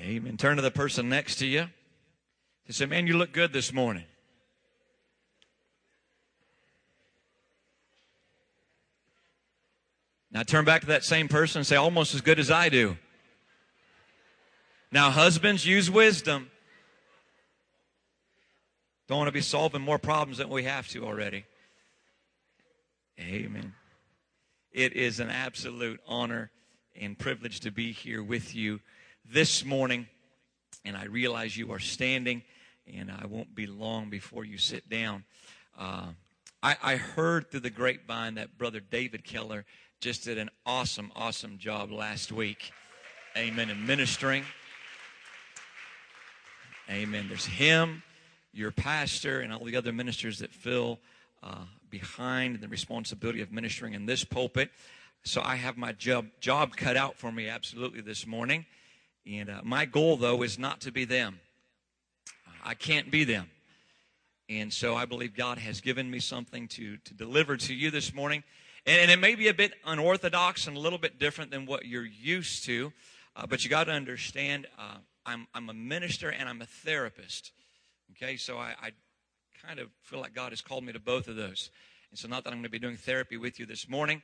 Amen. Turn to the person next to you. He said, Man, you look good this morning. Now turn back to that same person and say, Almost as good as I do. Now, husbands, use wisdom. Don't want to be solving more problems than we have to already. Amen. It is an absolute honor and privilege to be here with you this morning. And I realize you are standing, and I won't be long before you sit down. Uh, I, I heard through the grapevine that Brother David Keller just did an awesome, awesome job last week. Amen. And ministering. Amen. There's him, your pastor, and all the other ministers that fill uh, behind the responsibility of ministering in this pulpit. So I have my job job cut out for me absolutely this morning. And uh, my goal, though, is not to be them. I can't be them. And so I believe God has given me something to, to deliver to you this morning. And, and it may be a bit unorthodox and a little bit different than what you're used to. Uh, but you got to understand, uh, I'm, I'm a minister and I'm a therapist. Okay, so I, I kind of feel like God has called me to both of those. And so, not that I'm going to be doing therapy with you this morning,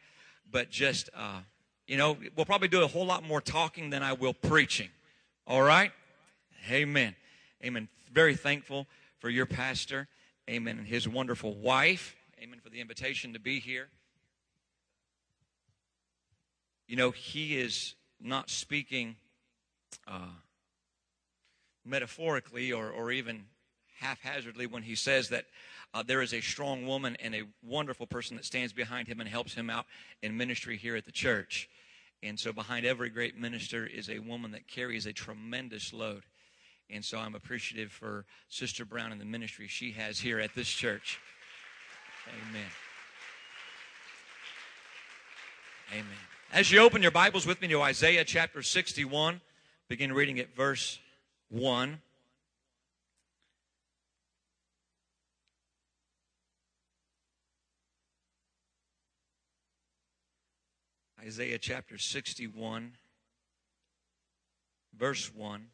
but just, uh, you know, we'll probably do a whole lot more talking than I will preaching. All right? Amen. Amen. Very thankful for your pastor. Amen. And his wonderful wife. Amen. For the invitation to be here. You know, he is not speaking uh, metaphorically or, or even haphazardly when he says that uh, there is a strong woman and a wonderful person that stands behind him and helps him out in ministry here at the church. And so, behind every great minister is a woman that carries a tremendous load. And so, I'm appreciative for Sister Brown and the ministry she has here at this church. Amen. Amen. As you open your Bibles with me to Isaiah chapter 61, begin reading at verse 1. Isaiah chapter 61, verse 1.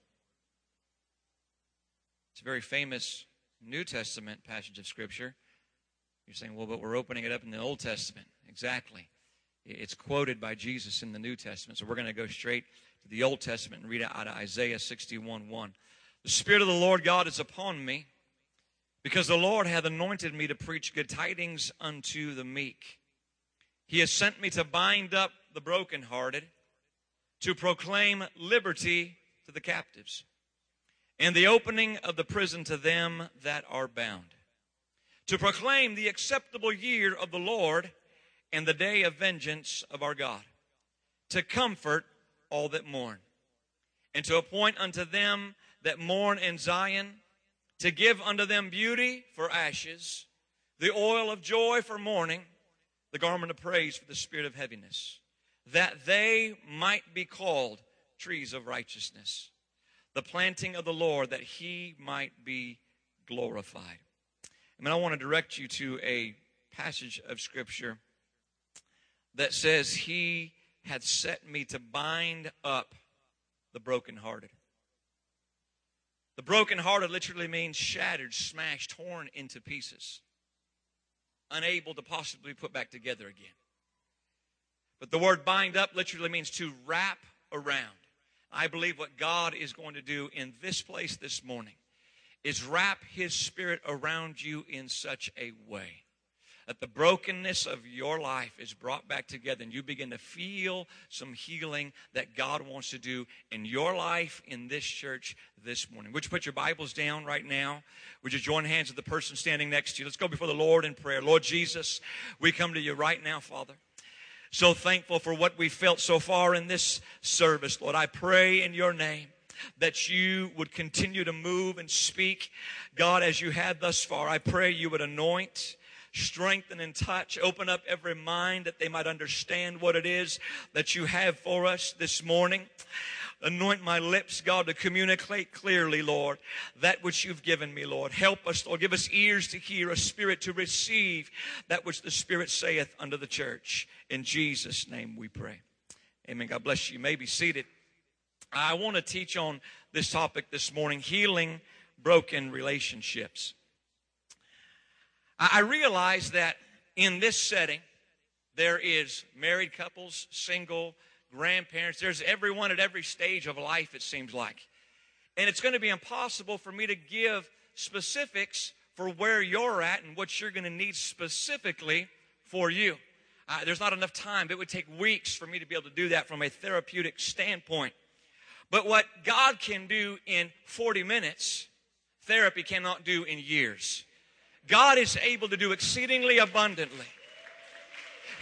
It's a very famous New Testament passage of Scripture. You're saying, well, but we're opening it up in the Old Testament. Exactly. It's quoted by Jesus in the New Testament. So we're going to go straight to the Old Testament and read it out of Isaiah 61 1. The Spirit of the Lord God is upon me, because the Lord hath anointed me to preach good tidings unto the meek. He has sent me to bind up the brokenhearted, to proclaim liberty to the captives, and the opening of the prison to them that are bound, to proclaim the acceptable year of the Lord and the day of vengeance of our God, to comfort all that mourn, and to appoint unto them that mourn in Zion, to give unto them beauty for ashes, the oil of joy for mourning, the garment of praise for the spirit of heaviness, that they might be called trees of righteousness, the planting of the Lord, that he might be glorified. I mean, I want to direct you to a passage of Scripture that says, He hath set me to bind up the brokenhearted. The brokenhearted literally means shattered, smashed, torn into pieces, unable to possibly put back together again. But the word bind up literally means to wrap around. I believe what God is going to do in this place this morning is wrap His Spirit around you in such a way that the brokenness of your life is brought back together and you begin to feel some healing that God wants to do in your life in this church this morning. Would you put your Bibles down right now? Would you join hands with the person standing next to you? Let's go before the Lord in prayer. Lord Jesus, we come to you right now, Father. So thankful for what we felt so far in this service, Lord. I pray in your name that you would continue to move and speak, God, as you had thus far. I pray you would anoint strengthen and touch, open up every mind that they might understand what it is that you have for us this morning. Anoint my lips, God, to communicate clearly, Lord, that which you've given me, Lord. Help us, Lord. Give us ears to hear, a spirit to receive that which the Spirit saith unto the church. In Jesus' name we pray. Amen. God bless you. You may be seated. I want to teach on this topic this morning healing broken relationships. I realize that in this setting, there is married couples, single, grandparents. There's everyone at every stage of life, it seems like. And it's going to be impossible for me to give specifics for where you're at and what you're going to need specifically for you. Uh, there's not enough time. It would take weeks for me to be able to do that from a therapeutic standpoint. But what God can do in 40 minutes, therapy cannot do in years. God is able to do exceedingly abundantly.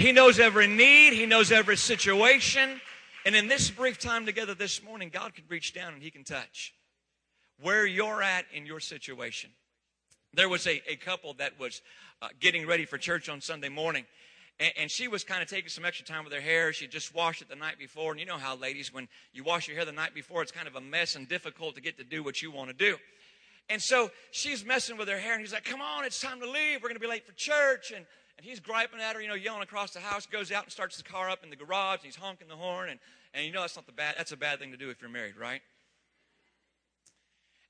He knows every need, He knows every situation. And in this brief time together this morning, God can reach down and He can touch where you're at in your situation. There was a, a couple that was uh, getting ready for church on Sunday morning, and, and she was kind of taking some extra time with her hair. She just washed it the night before. And you know how, ladies, when you wash your hair the night before, it's kind of a mess and difficult to get to do what you want to do. And so she's messing with her hair, and he's like, Come on, it's time to leave. We're going to be late for church. And, and he's griping at her, you know, yelling across the house, goes out and starts the car up in the garage, and he's honking the horn. And, and you know that's not the bad, that's a bad thing to do if you're married, right?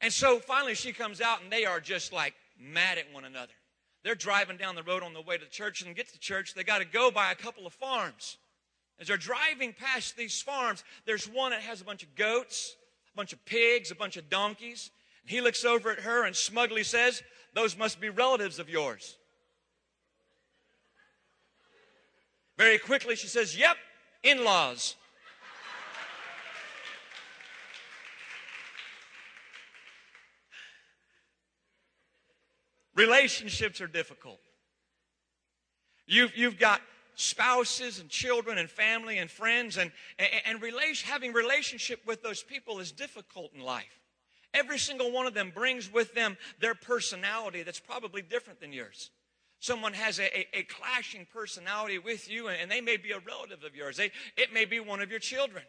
And so finally she comes out, and they are just like mad at one another. They're driving down the road on the way to the church, and get to church, they got to go by a couple of farms. As they're driving past these farms, there's one that has a bunch of goats, a bunch of pigs, a bunch of donkeys. And he looks over at her and smugly says, Those must be relatives of yours. Very quickly, she says, Yep, in laws. Relationships are difficult. You've, you've got spouses and children and family and friends, and, and, and having relationship with those people is difficult in life. Every single one of them brings with them their personality that's probably different than yours. Someone has a, a, a clashing personality with you, and, they may be a relative of yours. They, it may be one of your children.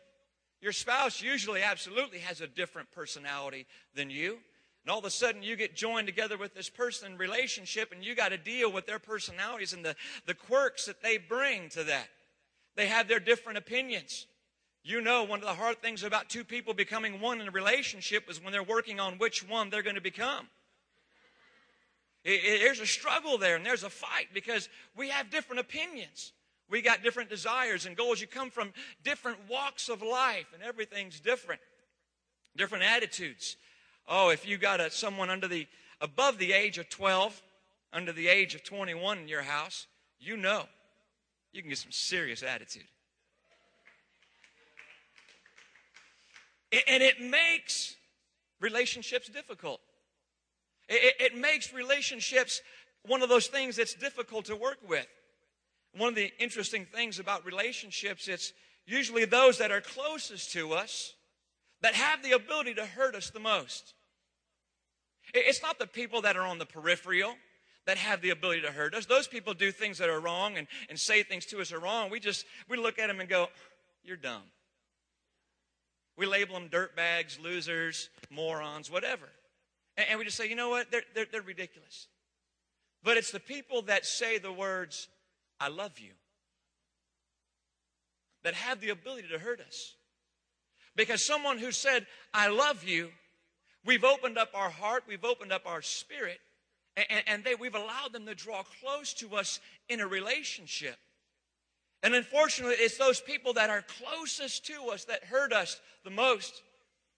Your spouse usually absolutely has a different personality than you. And all of a sudden, you get joined together with this person in relationship, and you got to deal with their personalities and the, the quirks that they bring to that. They have their different opinions. You know, one of the hard things about two people becoming one in a relationship is when they're working on which one they're going to become. It, it, there's a struggle there, and there's a fight because we have different opinions. We got different desires and goals. You come from different walks of life, and everything's different. Different attitudes. Oh, if you got a, someone under the above the age of 12, under the age of 21 in your house, you know you can get some serious attitude. And it makes relationships difficult. It, it, makes relationships one of those things that's difficult to work with. One of the interesting things about relationships, it's usually those that are closest to us that have the ability to hurt us the most. It's not the people that are on the peripheral that have the ability to hurt us. Those people do things that are wrong and, and say things to us are wrong. We just, we look at them and go, you're dumb. We label them dirtbags, losers, morons, whatever. And, and we just say, you know what? They're, they're, they're ridiculous. But it's the people that say the words, I love you, that have the ability to hurt us. Because someone who said, I love you, we've opened up our heart, we've opened up our spirit, and, they, we've allowed them to draw close to us in a relationship. And unfortunately, it's those people that are closest to us that hurt us the most.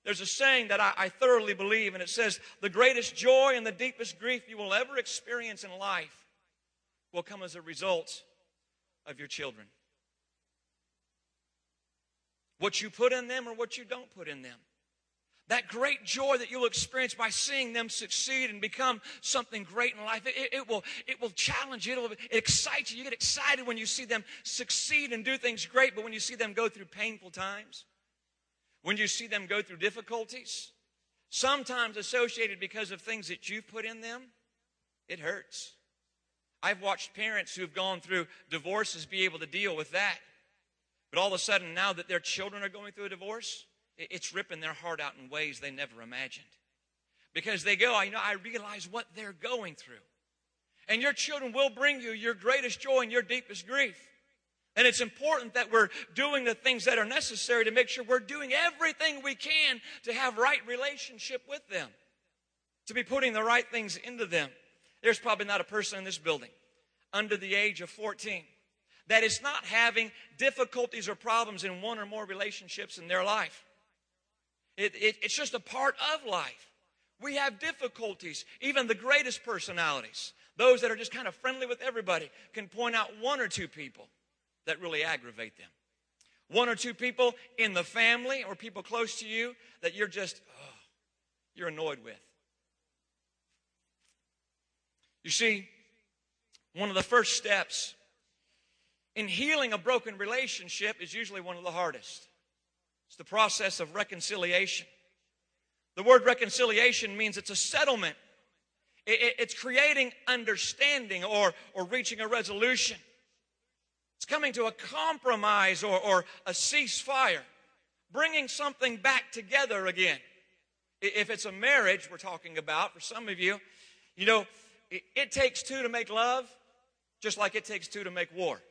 There's a saying that I, I, thoroughly believe, and it says, The greatest joy and the deepest grief you will ever experience in life will come as a result of your children. What you put in them or what you don't put in them. That great joy that you'll experience by seeing them succeed and become something great in life, it, it will, it will challenge you. It excites you. You get excited when you see them succeed and do things great, but when you see them go through painful times, when you see them go through difficulties, sometimes associated because of things that you've put in them, it hurts. I've watched parents who've gone through divorces be able to deal with that. But all of a sudden, now that their children are going through a divorce, it's ripping their heart out in ways they never imagined. Because they go, I know, I realize what they're going through. And your children will bring you your greatest joy and your deepest grief. And it's important that we're doing the things that are necessary to make sure we're doing everything we can to have right relationship with them, to be putting the right things into them. There's probably not a person in this building under the age of 14 that is not having difficulties or problems in one or more relationships in their life. It, it, it's just a part of life. We have difficulties. Even the greatest personalities, those that are just kind of friendly with everybody, can point out one or two people that really aggravate them. One or two people in the family or people close to you that you're just, oh, you're annoyed with. You see, one of the first steps in healing a broken relationship is usually one of the hardest. It's the process of reconciliation. The word reconciliation means it's a settlement, it's creating understanding or, or reaching a resolution. It's coming to a compromise or, or a ceasefire, bringing something back together again. If it's a marriage we're talking about, for some of you, you know, it, it takes two to make love, just like it takes two to make war.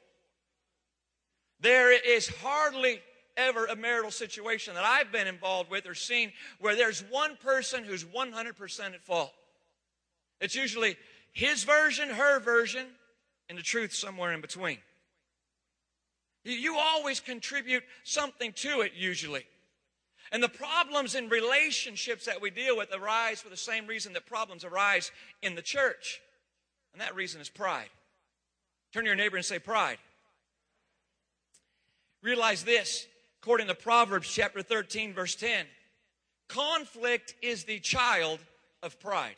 There is hardly ever a marital situation that I've been involved with or seen where there's one person who's 100% at fault. It's usually his version, her version, and the truth somewhere in between. You always contribute something to it, usually. And the problems in relationships that we deal with arise for the same reason that problems arise in the church. And that reason is pride. Turn to your neighbor and say, Pride. Realize this, according to Proverbs chapter 13, verse 10 conflict is the child of pride.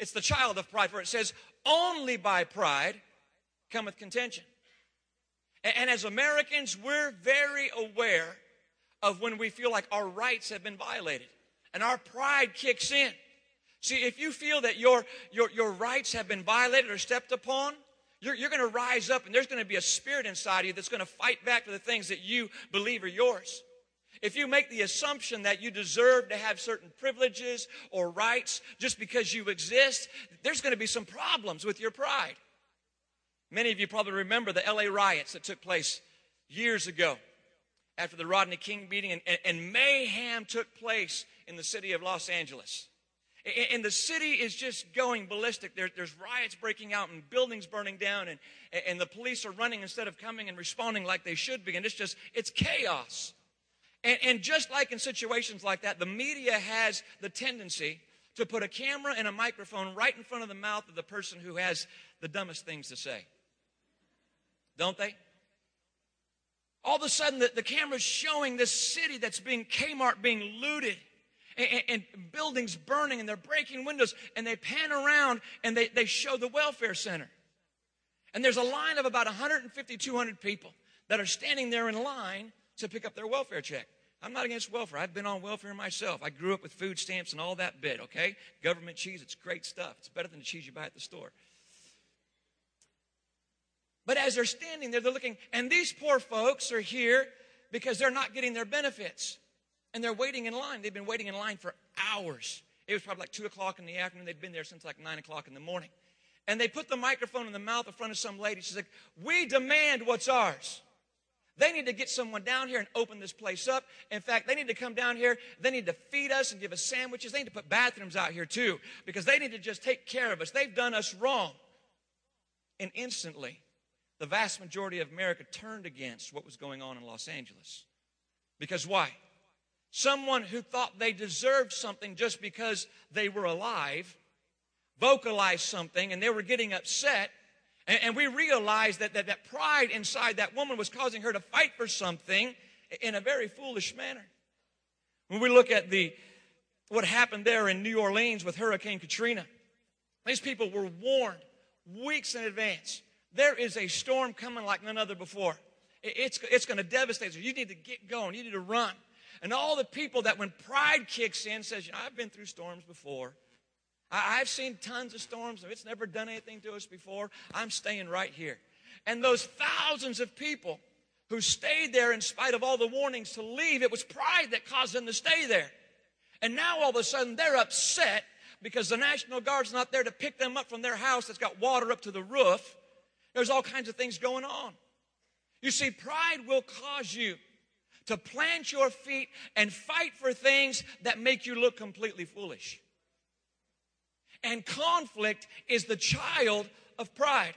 It's the child of pride, for it says, only by pride cometh contention. And as Americans, we're very aware of when we feel like our rights have been violated and our pride kicks in. See, if you feel that your, your, your rights have been violated or stepped upon, you're, you're going to rise up and there's going to be a spirit inside of you that's going to fight back for the things that you believe are yours. If you make the assumption that you deserve to have certain privileges or rights just because you exist, there's going to be some problems with your pride. Many of you probably remember the LA riots that took place years ago after the Rodney King beating, and, and, and mayhem took place in the city of Los Angeles. And the city is just going ballistic. There, there's riots breaking out and buildings burning down, and, and the police are running instead of coming and responding like they should be. And it's just, it's chaos. And, and just like in situations like that, the media has the tendency to put a camera and a microphone right in front of the mouth of the person who has the dumbest things to say. Don't they? All of a sudden, the, the camera's showing this city that's being Kmart being looted and, and, buildings burning and they're breaking windows and they pan around and they, they show the welfare center. And there's a line of about 150, 200 people that are standing there in line to pick up their welfare check. I'm not against welfare. I've been on welfare myself. I grew up with food stamps and all that bit, okay? Government cheese, it's great stuff. It's better than the cheese you buy at the store. But as they're standing there, they're looking, and these poor folks are here because they're not getting their benefits and they're waiting in line. They've been waiting in line for hours. It was probably like 2 o'clock in the afternoon. They'd been there since like 9 o'clock in the morning. And they put the microphone in the mouth in front of some lady. She's like, We demand what's ours. They need to get someone down here and open this place up. In fact, they need to come down here. They need to feed us and give us sandwiches. They need to put bathrooms out here too because they need to just take care of us. They've done us wrong. And instantly, the vast majority of America turned against what was going on in Los Angeles. Because why? someone who thought they deserved something just because they were alive vocalized something and they were getting upset. And, and we realized that, that that pride inside that woman was causing her to fight for something in a very foolish manner. When we look at the what happened there in New Orleans with Hurricane Katrina, these people were warned weeks in advance. There is a storm coming like none other before. It's, it's going to devastate you. You need to get going. You need to run. And all the people that when pride kicks in says, you know, I've been through storms before. I, have seen tons of storms. It's never done anything to us before. I'm staying right here. And those thousands of people who stayed there in spite of all the warnings to leave, it was pride that caused them to stay there. And now all of a sudden they're upset because the National Guard's not there to pick them up from their house that's got water up to the roof. There's all kinds of things going on. You see, pride will cause you to plant your feet and fight for things that make you look completely foolish. And conflict is the child of pride.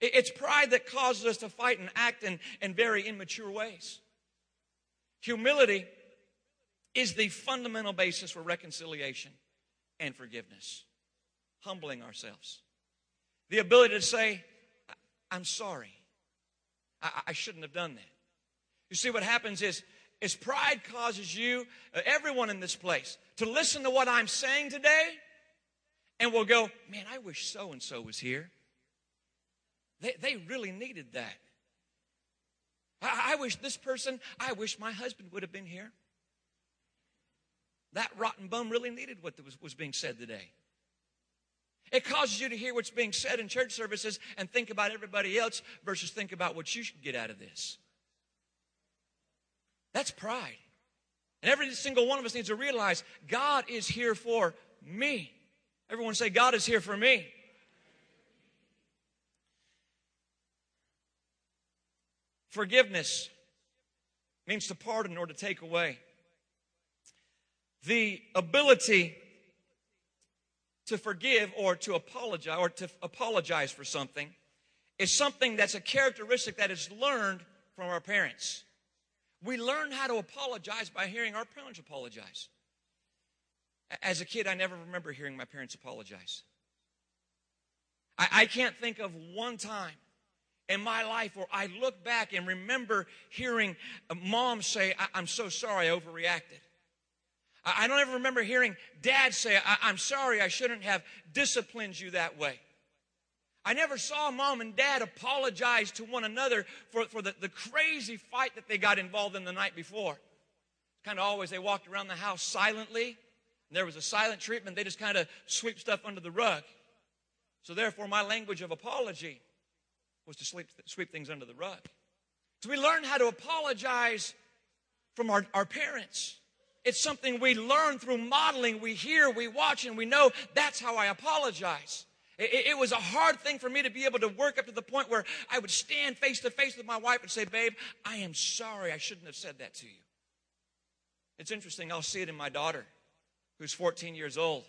It's pride that causes us to fight and act in, in very immature ways. Humility is the fundamental basis for reconciliation and forgiveness. Humbling ourselves. The ability to say, I'm sorry. I, I shouldn't have done that. You see, what happens is, is pride causes you, uh, everyone in this place, to listen to what I'm saying today and will go, man, I wish so and so was here. They, they really needed that. I, I wish this person, I wish my husband would have been here. That rotten bum really needed what was, was being said today. It causes you to hear what's being said in church services and think about everybody else versus think about what you should get out of this. That's pride. And every single one of us needs to realize God is here for me. Everyone say, God is here for me. Forgiveness means to pardon or to take away. The ability to forgive or to apologize or to apologize for something is something that's a characteristic that is learned from our parents. We learn how to apologize by hearing our parents apologize. As a kid, I never remember hearing my parents apologize. I, I can't think of one time in my life where I look back and remember hearing uh, mom say, I- am so sorry I overreacted. I, don't ever remember hearing dad say, I- am sorry I shouldn't have disciplined you that way. I never saw mom and dad apologize to one another for, for the, the crazy fight that they got involved in the night before. Kind of always, they walked around the house silently. And there was a silent treatment. They just kind of sweep stuff under the rug. So, therefore, my language of apology was to sleep, sweep things under the rug. So we learn how to apologize from our, our parents. It's something we learn through modeling. We hear, we watch, and we know that's how I apologize. It, it, was a hard thing for me to be able to work up to the point where I would stand face to face with my wife and say, Babe, I am sorry. I shouldn't have said that to you. It's interesting. I'll see it in my daughter, who's 14 years old.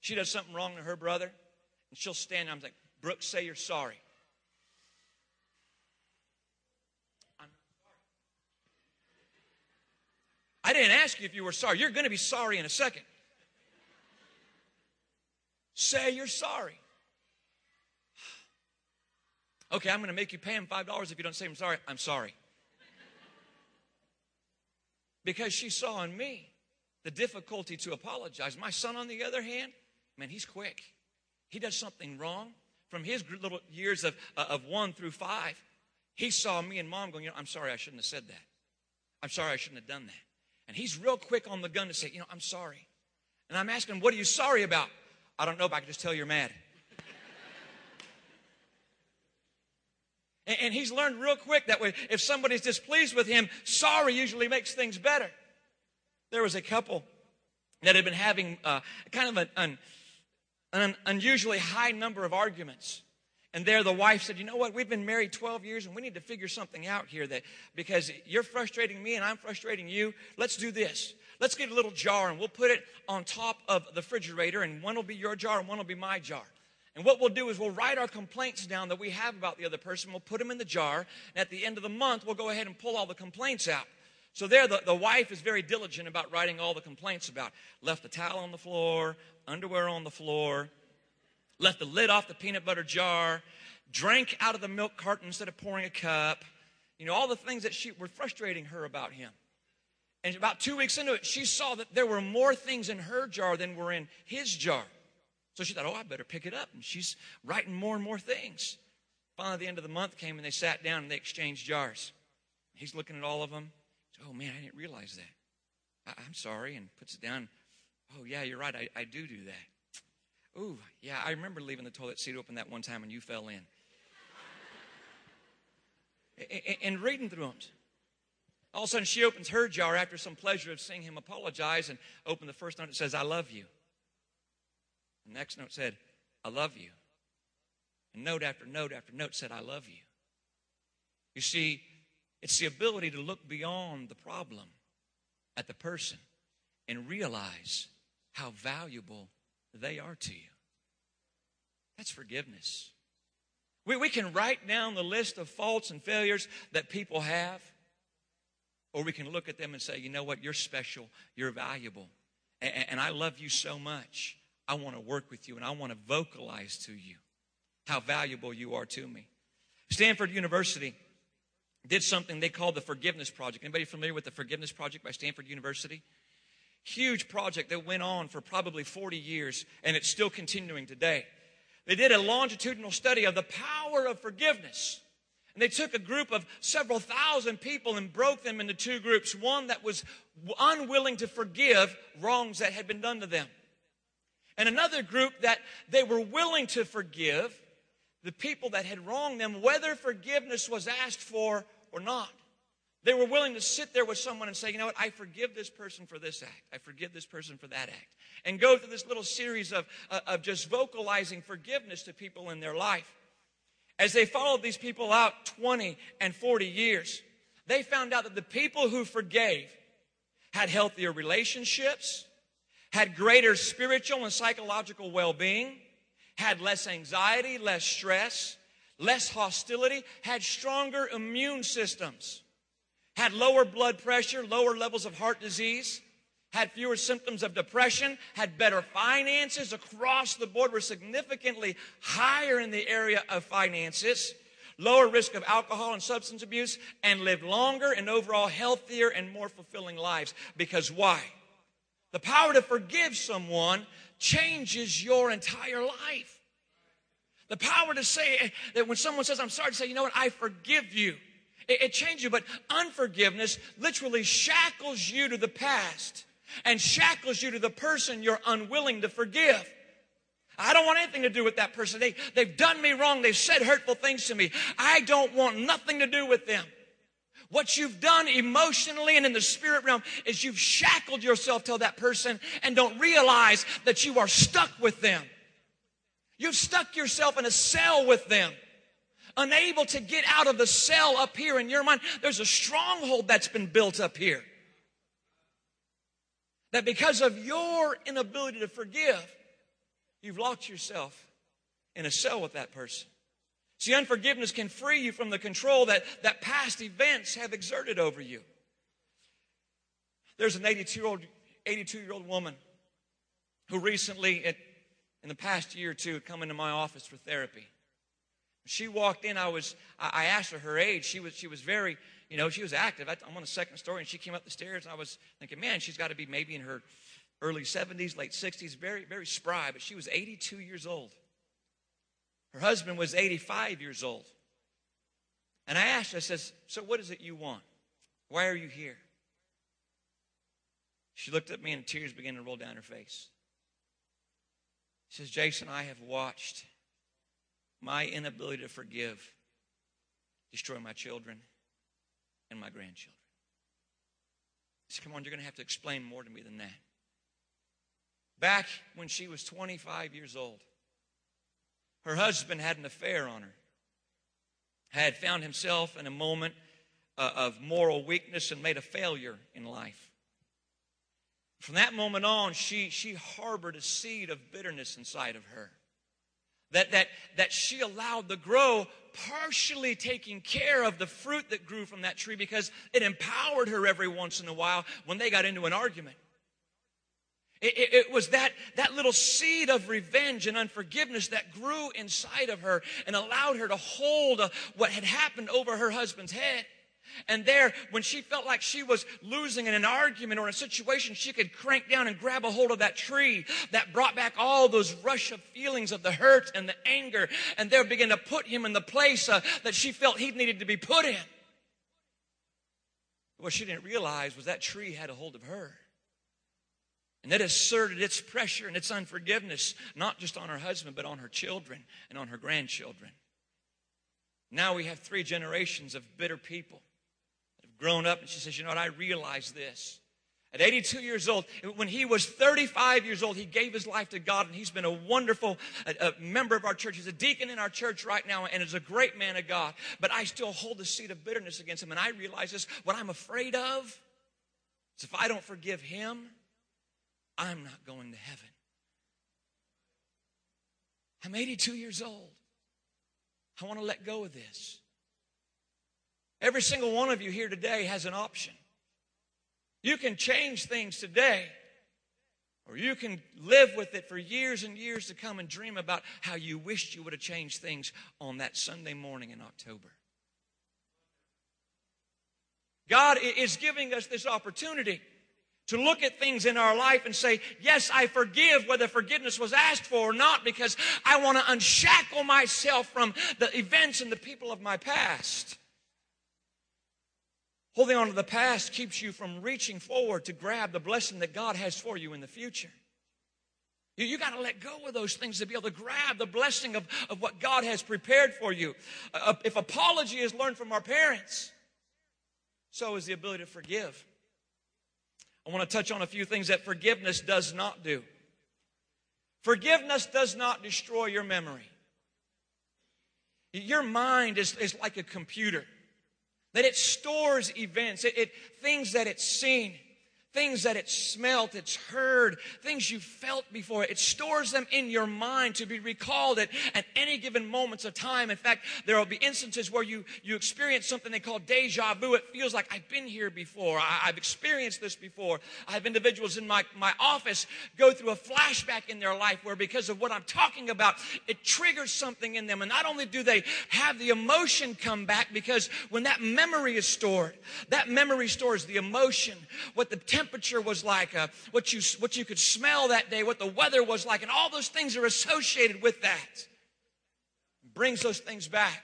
She does something wrong to her brother, and she'll stand there. I'm like, Brooks, say you're sorry. I didn't ask you if you were sorry. You're going to be sorry in a second. Say you're sorry. Okay, I'm going to make you pay him $5 if you don't say I'm sorry. I'm sorry. Because she saw in me the difficulty to apologize. My son, on the other hand, man, he's quick. He does something wrong. From his little years of, uh, of one through five, he saw me and mom going, you know, I'm sorry I shouldn't have said that. I'm sorry I shouldn't have done that. And he's real quick on the gun to say, you know, I'm sorry. And I'm asking him, what are you sorry about? I don't know, but I can just tell you're mad. and, and he's learned real quick that way, if somebody's displeased with him, sorry usually makes things better. There was a couple that had been having uh, kind of an, an, an unusually high number of arguments. And there the wife said, You know what? We've been married 12 years and we need to figure something out here that because you're frustrating me and I'm frustrating you, let's do this. Let's get a little jar and we'll put it on top of the refrigerator and one will be your jar and one will be my jar. And what we'll do is we'll write our complaints down that we have about the other person. We'll put them in the jar. And at the end of the month, we'll go ahead and pull all the complaints out. So there, the, the wife is very diligent about writing all the complaints about. Left a towel on the floor, underwear on the floor, left the lid off the peanut butter jar, drank out of the milk carton instead of pouring a cup. You know, all the things that she were frustrating her about him. And about two weeks into it, she saw that there were more things in her jar than were in his jar. So she thought, oh, I better pick it up. And she's writing more and more things. Finally, the end of the month came and they sat down and they exchanged jars. He's looking at all of them. Oh, man, I didn't realize that. I- am sorry. And puts it down. Oh, yeah, you're right. I, I do do that. Ooh, yeah, I remember leaving the toilet seat open that one time and you fell in. and reading through them. All of a sudden, she opens her jar after some pleasure of seeing him apologize and open the first note. It says, I love you. The next note said, I love you. And note after note after note said, I love you. You see, it's the ability to look beyond the problem at the person and realize how valuable they are to you. That's forgiveness. We, we can write down the list of faults and failures that people have, or we can look at them and say, you know what, you're special, you're valuable, and, and I love you so much. I want to work with you, and I want to vocalize to you how valuable you are to me. Stanford University did something they called the Forgiveness Project. Anybody familiar with the Forgiveness Project by Stanford University? Huge project that went on for probably 40 years, and it's still continuing today. They did a longitudinal study of the power of forgiveness. And they took a group of several thousand people and broke them into two groups. One that was unwilling to forgive wrongs that had been done to them. And another group that they were willing to forgive the people that had wronged them, whether forgiveness was asked for or not. They were willing to sit there with someone and say, you know what, I forgive this person for this act. I forgive this person for that act. And go through this little series of, uh, of just vocalizing forgiveness to people in their life. As they followed these people out 20 and 40 years, they found out that the people who forgave had healthier relationships, had greater spiritual and psychological well being, had less anxiety, less stress, less hostility, had stronger immune systems had lower blood pressure, lower levels of heart disease, had fewer symptoms of depression, had better finances across the board, were significantly higher in the area of finances, lower risk of alcohol and substance abuse, and lived longer and overall healthier and more fulfilling lives. Because why? The power to forgive someone changes your entire life. The power to say that when someone says, I'm sorry, to say, you know what, I forgive you. It, it changes you, but unforgiveness literally shackles you to the past and shackles you to the person you're unwilling to forgive. I don't want anything to do with that person. They, they've done me wrong. They've said hurtful things to me. I don't want nothing to do with them. What you've done emotionally and in the spirit realm is you've shackled yourself to that person and don't realize that you are stuck with them. You've stuck yourself in a cell with them unable to get out of the cell up here in your mind. There's a stronghold that's been built up here. That because of your inability to forgive, you've locked yourself in a cell with that person. See, unforgiveness can free you from the control that, that past events have exerted over you. There's an 82 year old 82 year old woman who recently, in the past year or two, had come into my office for therapy. She walked in. I was. I asked her her age. She was. She was very. You know, she was active. I'm on the second story, and she came up the stairs. And I was thinking, man, she's got to be maybe in her early 70s, late 60s. Very, very spry. But she was 82 years old. Her husband was 85 years old. And I asked her. I says, "So what is it you want? Why are you here?" She looked at me, and tears began to roll down her face. She says, "Jason, I have watched." My inability to forgive destroy my children and my grandchildren. He said, Come on, you're going to have to explain more to me than that. Back when she was 25 years old, her husband had an affair on her, had found himself in a moment uh, of moral weakness and made a failure in life. From that moment on, she, she harbored a seed of bitterness inside of her that, that, that she allowed to grow, partially taking care of the fruit that grew from that tree because it empowered her every once in a while when they got into an argument. It, it, it, was that, that little seed of revenge and unforgiveness that grew inside of her and allowed her to hold a, what had happened over her husband's head. And there, when she felt like she was losing in an argument or a situation, she could crank down and grab a hold of that tree that brought back all those rush of feelings of the hurt and the anger, and there begin to put him in the place uh, that she felt he needed to be put in. What she didn't realize was that tree had a hold of her. And it asserted its pressure and its unforgiveness, not just on her husband, but on her children and on her grandchildren. Now we have three generations of bitter people grown up and she says, You know what? I realize this. At 82 years old, when he was 35 years old, he gave his life to God, and he's been a wonderful a, a member of our church. He's a deacon in our church right now, and is a great man of God. But I still hold the seed of bitterness against him, and I realize this what I'm afraid of is if I don't forgive him, I'm not going to heaven. I'm 82 years old. I want to let go of this. Every single one of you here today has an option. You can change things today, or you can live with it for years and years to come and dream about how you wished you would have changed things on that Sunday morning in October. God is giving us this opportunity to look at things in our life and say, Yes, I forgive whether forgiveness was asked for or not, because I want to unshackle myself from the events and the people of my past. Holding on to the past keeps you from reaching forward to grab the blessing that God has for you in the future. You, you got to let go of those things to be able to grab the blessing of, of what God has prepared for you. Uh, if apology is learned from our parents, so is the ability to forgive. I want to touch on a few things that forgiveness does not do. Forgiveness does not destroy your memory. Your mind is, is like a computer that it stores events, it, it, things that it's seen things that it smelt, it's heard, things you felt before. It stores them in your mind to be recalled at, at any given moments of time. In fact, there will be instances where you, you experience something they call deja vu. It feels like I've been here before. I, have experienced this before. I have individuals in my, my office go through a flashback in their life where because of what I'm talking about, it triggers something in them. And not only do they have the emotion come back because when that memory is stored, that memory stores the emotion, what the temperature was like, uh, what, you, what you could smell that day, what the weather was like, and all those things are associated with that. brings those things back.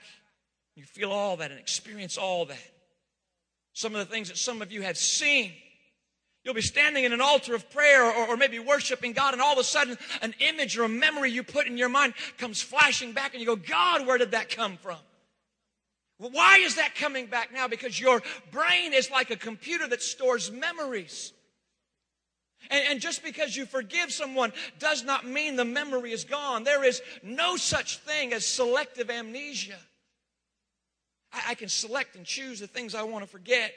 You feel all that and experience all that. Some of the things that some of you have seen. You'll be standing in an altar of prayer or, or, maybe worshiping God, and all of a sudden, an image or a memory you put in your mind comes flashing back, and you go, God, where did that come from? Why is that coming back now? Because your brain is like a computer that stores memories. And, and, just because you forgive someone does not mean the memory is gone. There is no such thing as selective amnesia. I, I can select and choose the things I want to forget.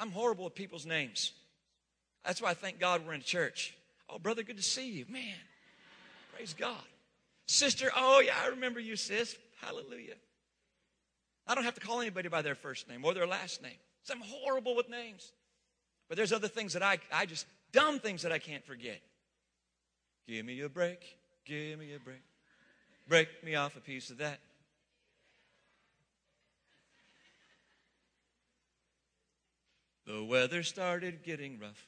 I'm horrible with people's names. That's why I thank God we're in church. Oh, brother, good to see you. Man, praise God. Sister, oh, yeah, I remember you, sis. Hallelujah. I don't have to call anybody by their first name or their last name. I'm horrible with names. But there's other things that I, I just, dumb things that I can't forget. Give me a break. Give me a break. Break me off a piece of that. The weather started getting rough.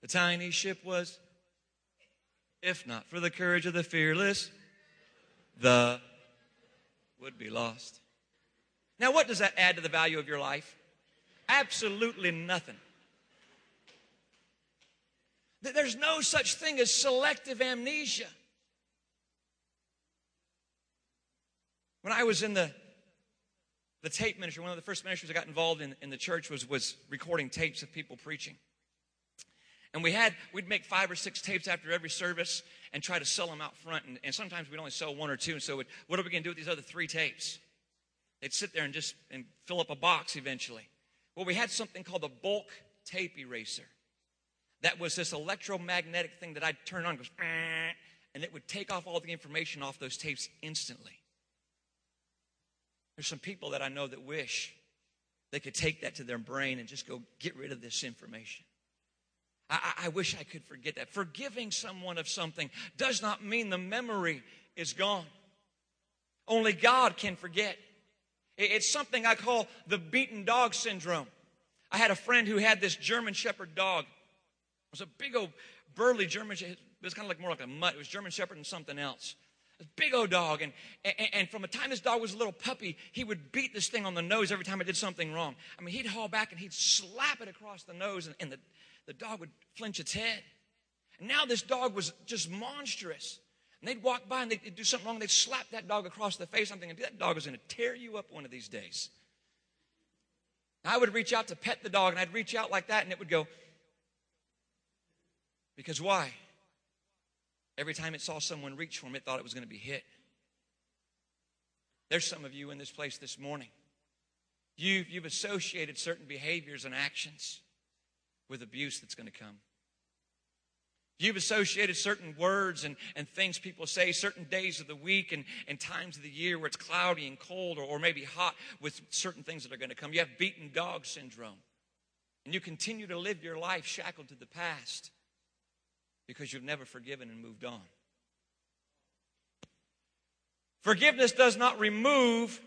The tiny ship was, if not for the courage of the fearless, the would be lost. Now, what does that add to the value of your life? Absolutely nothing. There's no such thing as selective amnesia. When I was in the, the tape ministry, one of the first ministries I got involved in in the church was, was recording tapes of people preaching. And we had, we'd make five or six tapes after every service and try to sell them out front. And, and sometimes we'd only sell one or two. And so, what are we going to do with these other three tapes? They'd sit there and just and fill up a box eventually. Well, we had something called a bulk tape eraser. That was this electromagnetic thing that I'd turn on, goes, and it would take off all the information off those tapes instantly. There's some people that I know that wish they could take that to their brain and just go get rid of this information. I, I, wish I could forget that. Forgiving someone of something does not mean the memory is gone. Only God can forget. It's something I call the beaten dog syndrome. I had a friend who had this German Shepherd dog. It was a big old burly German. Shepherd. It was kind of like more like a mutt. It was German Shepherd and something else. A big old dog, and, and, and from the time this dog was a little puppy, he would beat this thing on the nose every time it did something wrong. I mean, he'd haul back and he'd slap it across the nose, and, and the, the dog would flinch its head. And now this dog was just monstrous. And they'd walk by and they'd do something wrong. They'd slap that dog across the face. I'm thinking, that dog is going to tear you up one of these days. I would reach out to pet the dog, and I'd reach out like that, and it would go, Because why? Every time it saw someone reach for him, it thought it was going to be hit. There's some of you in this place this morning. You've, you've associated certain behaviors and actions with abuse that's going to come. You've associated certain words and, and things people say, certain days of the week and, and times of the year where it's cloudy and cold or, or maybe hot with certain things that are going to come. You have beaten dog syndrome. And you continue to live your life shackled to the past because you've never forgiven and moved on. Forgiveness does not remove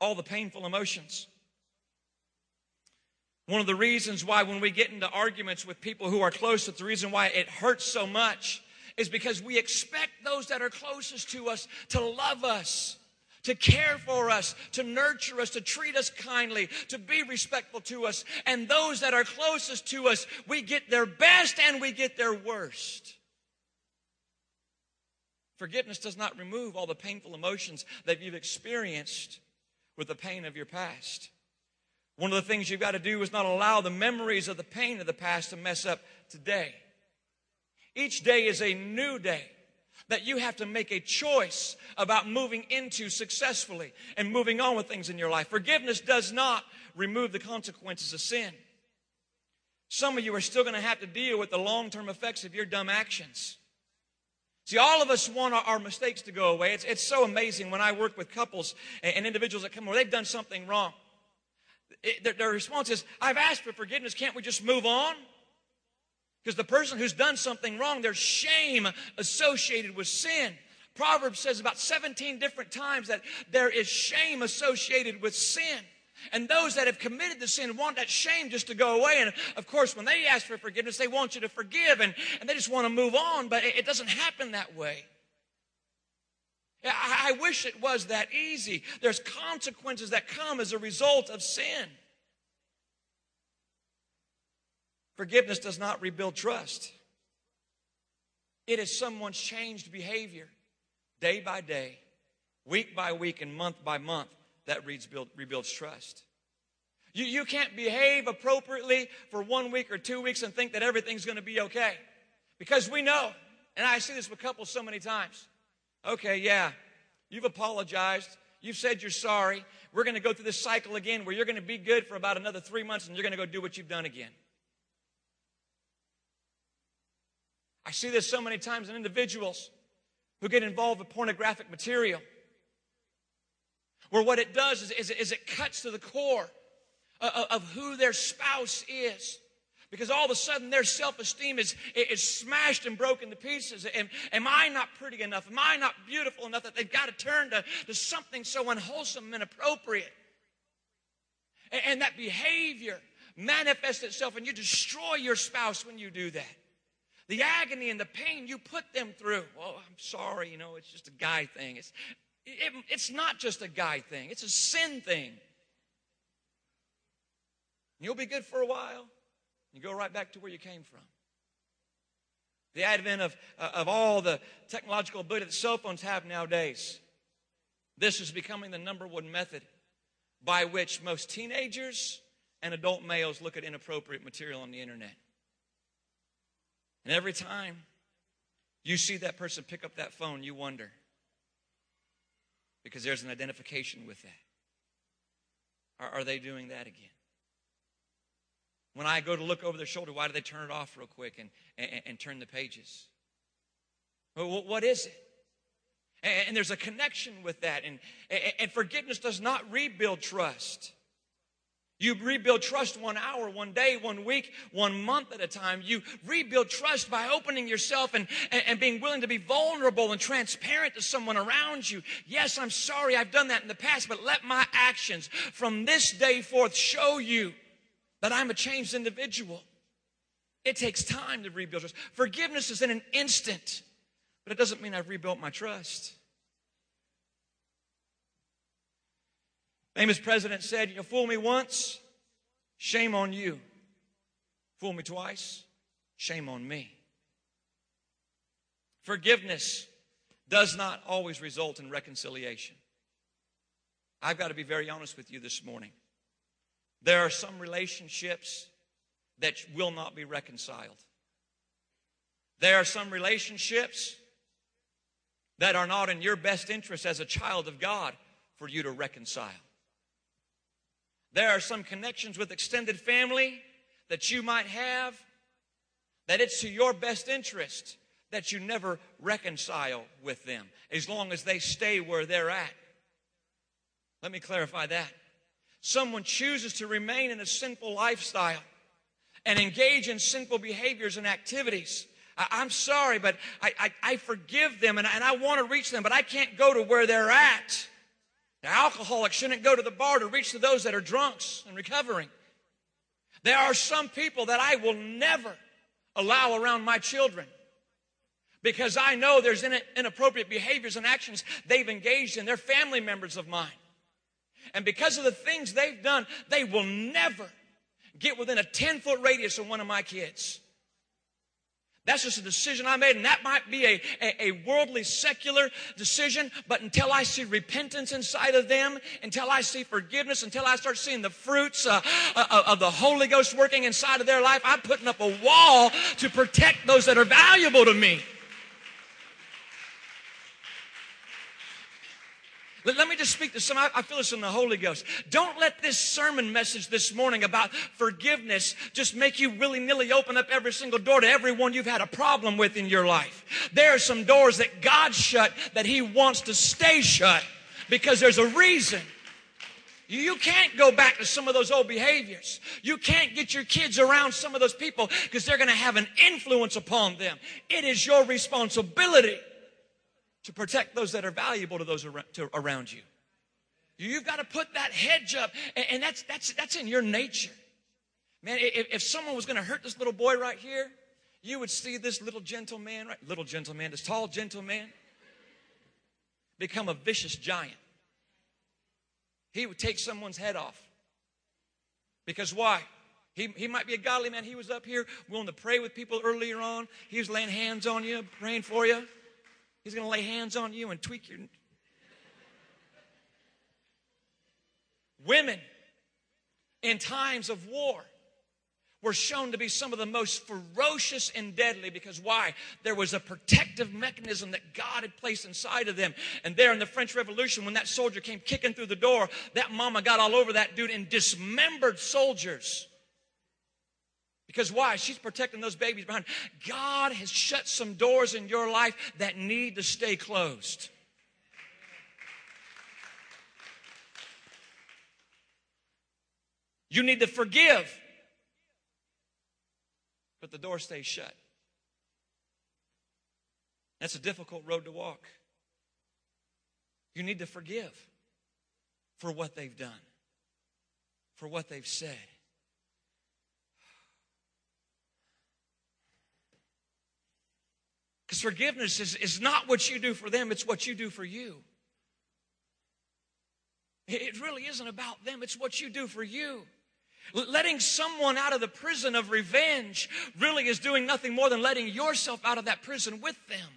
all the painful emotions. One of the reasons why, when we get into arguments with people who are close, the reason why it hurts so much is because we expect those that are closest to us to love us, to care for us, to nurture us, to treat us kindly, to be respectful to us. And those that are closest to us, we get their best and we get their worst. Forgiveness does not remove all the painful emotions that you've experienced with the pain of your past. One of the things you've got to do is not allow the memories of the pain of the past to mess up today. Each day is a new day that you have to make a choice about moving into successfully and moving on with things in your life. Forgiveness does not remove the consequences of sin. Some of you are still going to have to deal with the long term effects of your dumb actions. See, all of us want our, mistakes to go away. It's, it's so amazing when I work with couples and, and individuals that come where they've done something wrong. It, their, their response is, I've asked for forgiveness. Can't we just move on? Because the person who's done something wrong, there's shame associated with sin. Proverbs says about 17 different times that there is shame associated with sin. And those that have committed the sin want that shame just to go away. And of course, when they ask for forgiveness, they want you to forgive and, and they just want to move on, but it, it doesn't happen that way. I, wish it was that easy. There's consequences that come as a result of sin. Forgiveness does not rebuild trust. It is someone's changed behavior day by day, week by week, and month by month that rebuild, rebuilds trust. You, you can't behave appropriately for one week or two weeks and think that everything's going to be okay. Because we know, and I see this with couples so many times. Okay, yeah, you've apologized. You've said you're sorry. We're going to go through this cycle again where you're going to be good for about another three months and you're going to go do what you've done again. I see this so many times in individuals who get involved with pornographic material where what it does is, is, is it cuts to the core of, of who their spouse is because all of a sudden their self-esteem is, is smashed and broken to pieces. Am, am i not pretty enough? Am i not beautiful enough that they've got to turn to, to something so unwholesome and inappropriate and, and that behavior manifests itself and you destroy your spouse when you do that. The agony and the pain you put them through. Oh i'm sorry you know it's just a guy thing. It's it, it's not just a guy thing, it's a sin thing. You'll be good for a while, you go right back to where you came from. The advent of, uh, of all the technological ability that cell phones have nowadays, this is becoming the number one method by which most teenagers and adult males look at inappropriate material on the internet. And every time you see that person pick up that phone, you wonder because there's an identification with that. Are, are they doing that again? When I go to look over their shoulder, why do they turn it off real quick and, and, and turn the pages? Well, what is it? And, and there's a connection with that. And, and forgiveness does not rebuild trust. You rebuild trust one hour, one day, one week, one month at a time. You rebuild trust by opening yourself and, and, and, being willing to be vulnerable and transparent to someone around you. Yes, I'm sorry I've done that in the past, but let my actions from this day forth show you that I'm a changed individual. It takes time to rebuild trust. Forgiveness is in an instant, but it doesn't mean I've rebuilt my trust. Famous president said, You fool me once, shame on you. Fool me twice, shame on me. Forgiveness does not always result in reconciliation. I've got to be very honest with you this morning. There are some relationships that will not be reconciled. There are some relationships that are not in your best interest as a child of God for you to reconcile. There are some connections with extended family that you might have that it's to your best interest that you never reconcile with them as long as they stay where they're at. Let me clarify that. Someone chooses to remain in a sinful lifestyle and engage in sinful behaviors and activities. I, am sorry, but I, I, I forgive them and, and I want to reach them, but I can't go to where they're at. The alcoholic shouldn't go to the bar to reach to those that are drunks and recovering. There are some people that I will never allow around my children because I know there's inappropriate behaviors and actions they've engaged in. They're family members of mine. And because of the things they've done, they will never get within a 10 foot radius of one of my kids. That's just a decision I made, and that might be a, a, a, worldly, secular decision, but until I see repentance inside of them, until I see forgiveness, until I start seeing the fruits uh, uh, of the Holy Ghost working inside of their life, I'm putting up a wall to protect those that are valuable to me. Let, let me just speak to some. I, I feel this in the Holy Ghost. Don't let this sermon message this morning about forgiveness just make you willy nilly open up every single door to everyone you've had a problem with in your life. There are some doors that God shut that He wants to stay shut because there's a reason. You can't go back to some of those old behaviors. You can't get your kids around some of those people because they're going to have an influence upon them. It is your responsibility to protect those that are valuable to those around you. You've got to put that hedge up, and that's, that's, that's in your nature. Man, if, if someone was going to hurt this little boy right here, you would see this little gentleman, right? Little gentleman, this tall gentleman, become a vicious giant. He would take someone's head off. Because why? He, he might be a godly man. He was up here willing to pray with people earlier on. He was laying hands on you, praying for you. He's going to lay hands on you and tweak your. Women in times of war were shown to be some of the most ferocious and deadly because why? There was a protective mechanism that God had placed inside of them. And there in the French Revolution, when that soldier came kicking through the door, that mama got all over that dude and dismembered soldiers. Because why? She's protecting those babies behind. God has shut some doors in your life that need to stay closed. You need to forgive, but the door stays shut. That's a difficult road to walk. You need to forgive for what they've done, for what they've said. Because forgiveness is, is not what you do for them, it's what you do for you. It really isn't about them, it's what you do for you. Letting someone out of the prison of revenge really is doing nothing more than letting yourself out of that prison with them.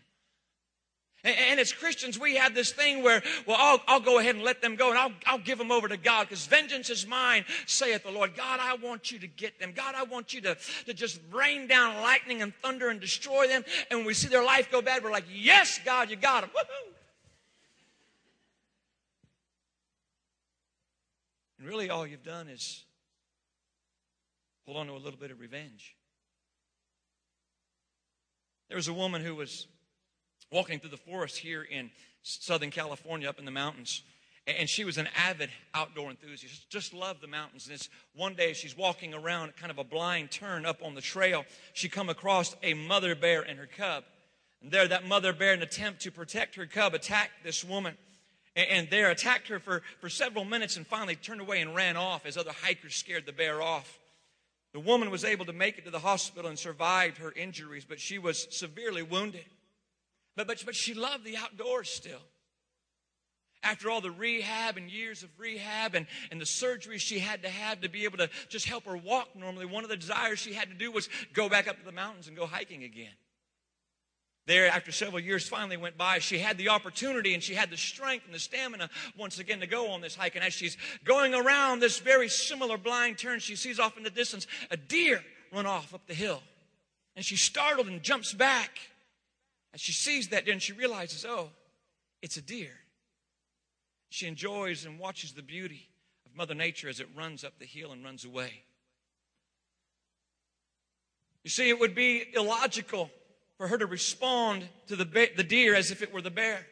And as Christians, we have this thing where, well, I'll, I'll go ahead and let them go and I'll, I'll give them over to God because vengeance is mine, saith the Lord. God, I want you to get them. God, I want you to, to just rain down lightning and thunder and destroy them. And when we see their life go bad, we're like, yes, God, you got them. Woo-hoo. And really, all you've done is hold on to a little bit of revenge. There was a woman who was walking through the forest here in Southern California up in the mountains. And she was an avid outdoor enthusiast, just loved the mountains. And this one day she's walking around kind of a blind turn up on the trail. She come across a mother bear and her cub. And there, that mother bear, in an attempt to protect her cub, attacked this woman. And there attacked her for, for several minutes and finally turned away and ran off as other hikers scared the bear off. The woman was able to make it to the hospital and survived her injuries, but she was severely wounded. But, but, but she loved the outdoors still. After all the rehab and years of rehab and, and the surgery she had to have to be able to just help her walk normally, one of the desires she had to do was go back up to the mountains and go hiking again. There, after several years finally went by, she had the opportunity and she had the strength and the stamina once again to go on this hike. And as she's going around this very similar blind turn, she sees off in the distance a deer run off up the hill. And she's startled and jumps back. And she sees that and she realizes, oh, it's a deer. She enjoys and watches the beauty of Mother Nature as it runs up the hill and runs away. You see, it would be illogical for her to respond to the, the deer as if it were the bear.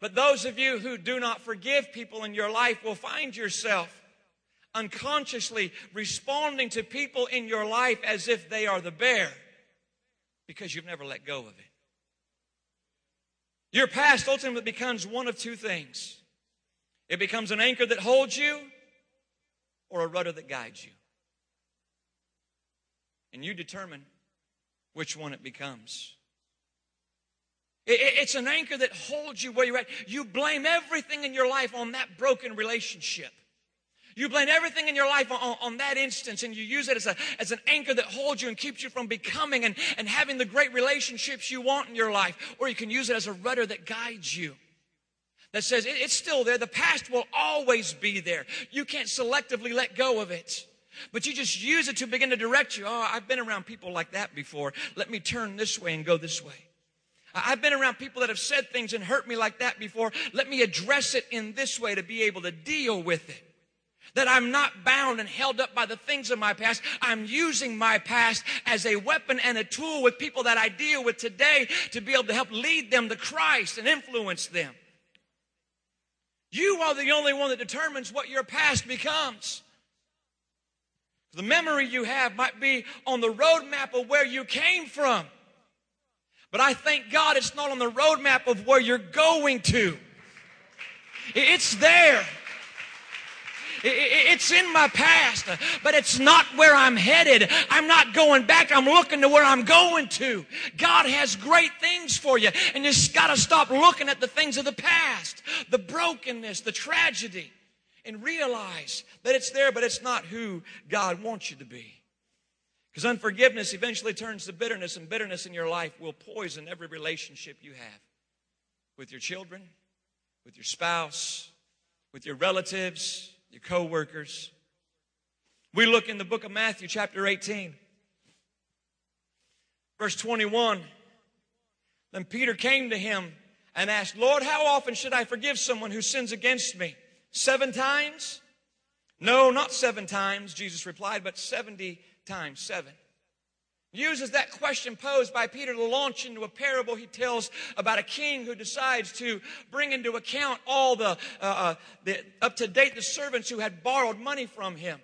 But those of you who do not forgive people in your life will find yourself unconsciously responding to people in your life as if they are the bear because you've never let go of it. Your past ultimately becomes one of two things it becomes an anchor that holds you or a rudder that guides you. And you determine which one it becomes. It's an anchor that holds you where you're at. You blame everything in your life on that broken relationship. You blame everything in your life on, on, that instance and you use it as, a, as an anchor that holds you and keeps you from becoming and, and having the great relationships you want in your life. Or you can use it as a rudder that guides you. That says it, it's still there. The past will always be there. You can't selectively let go of it. But you just use it to begin to direct you. Oh, I've been around people like that before. Let me turn this way and go this way. I've been around people that have said things and hurt me like that before. Let me address it in this way to be able to deal with it. That I'm not bound and held up by the things of my past. I'm using my past as a weapon and a tool with people that I deal with today to be able to help lead them to Christ and influence them. You are the only one that determines what your past becomes. The memory you have might be on the roadmap of where you came from. But I thank God it's not on the roadmap of where you're going to. It's there. It's in my past, but it's not where I'm headed. I'm not going back. I'm looking to where I'm going to. God has great things for you, and you just got to stop looking at the things of the past, the brokenness, the tragedy and realize that it's there, but it's not who God wants you to be. Because unforgiveness eventually turns to bitterness, and bitterness in your life will poison every relationship you have with your children, with your spouse, with your relatives, your co workers. We look in the book of Matthew, chapter 18, verse 21. Then Peter came to him and asked, Lord, how often should I forgive someone who sins against me? Seven times? No, not seven times, Jesus replied, but 70 times seven. Uses that question posed by Peter to launch into a parable he tells about a king who decides to bring into account all the, uh, uh, the up to date the servants who had borrowed money from him.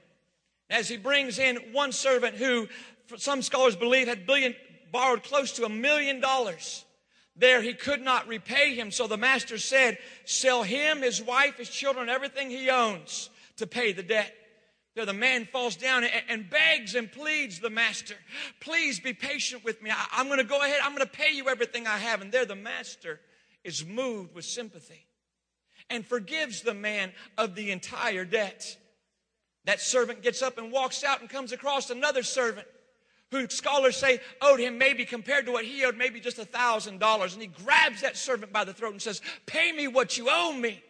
As he brings in one servant who, some scholars believe, had billion, borrowed close to a million dollars. There he could not repay him. So the master said, Sell him, his wife, his children, everything he owns to pay the debt. There the man falls down and, begs and pleads the master, Please be patient with me. I, am going to go ahead. I'm going to pay you everything I have. And there the master is moved with sympathy and forgives the man of the entire debt. That servant gets up and walks out and comes across another servant who scholars say owed him maybe compared to what he owed, maybe just a thousand dollars. And he grabs that servant by the throat and says, Pay me what you owe me.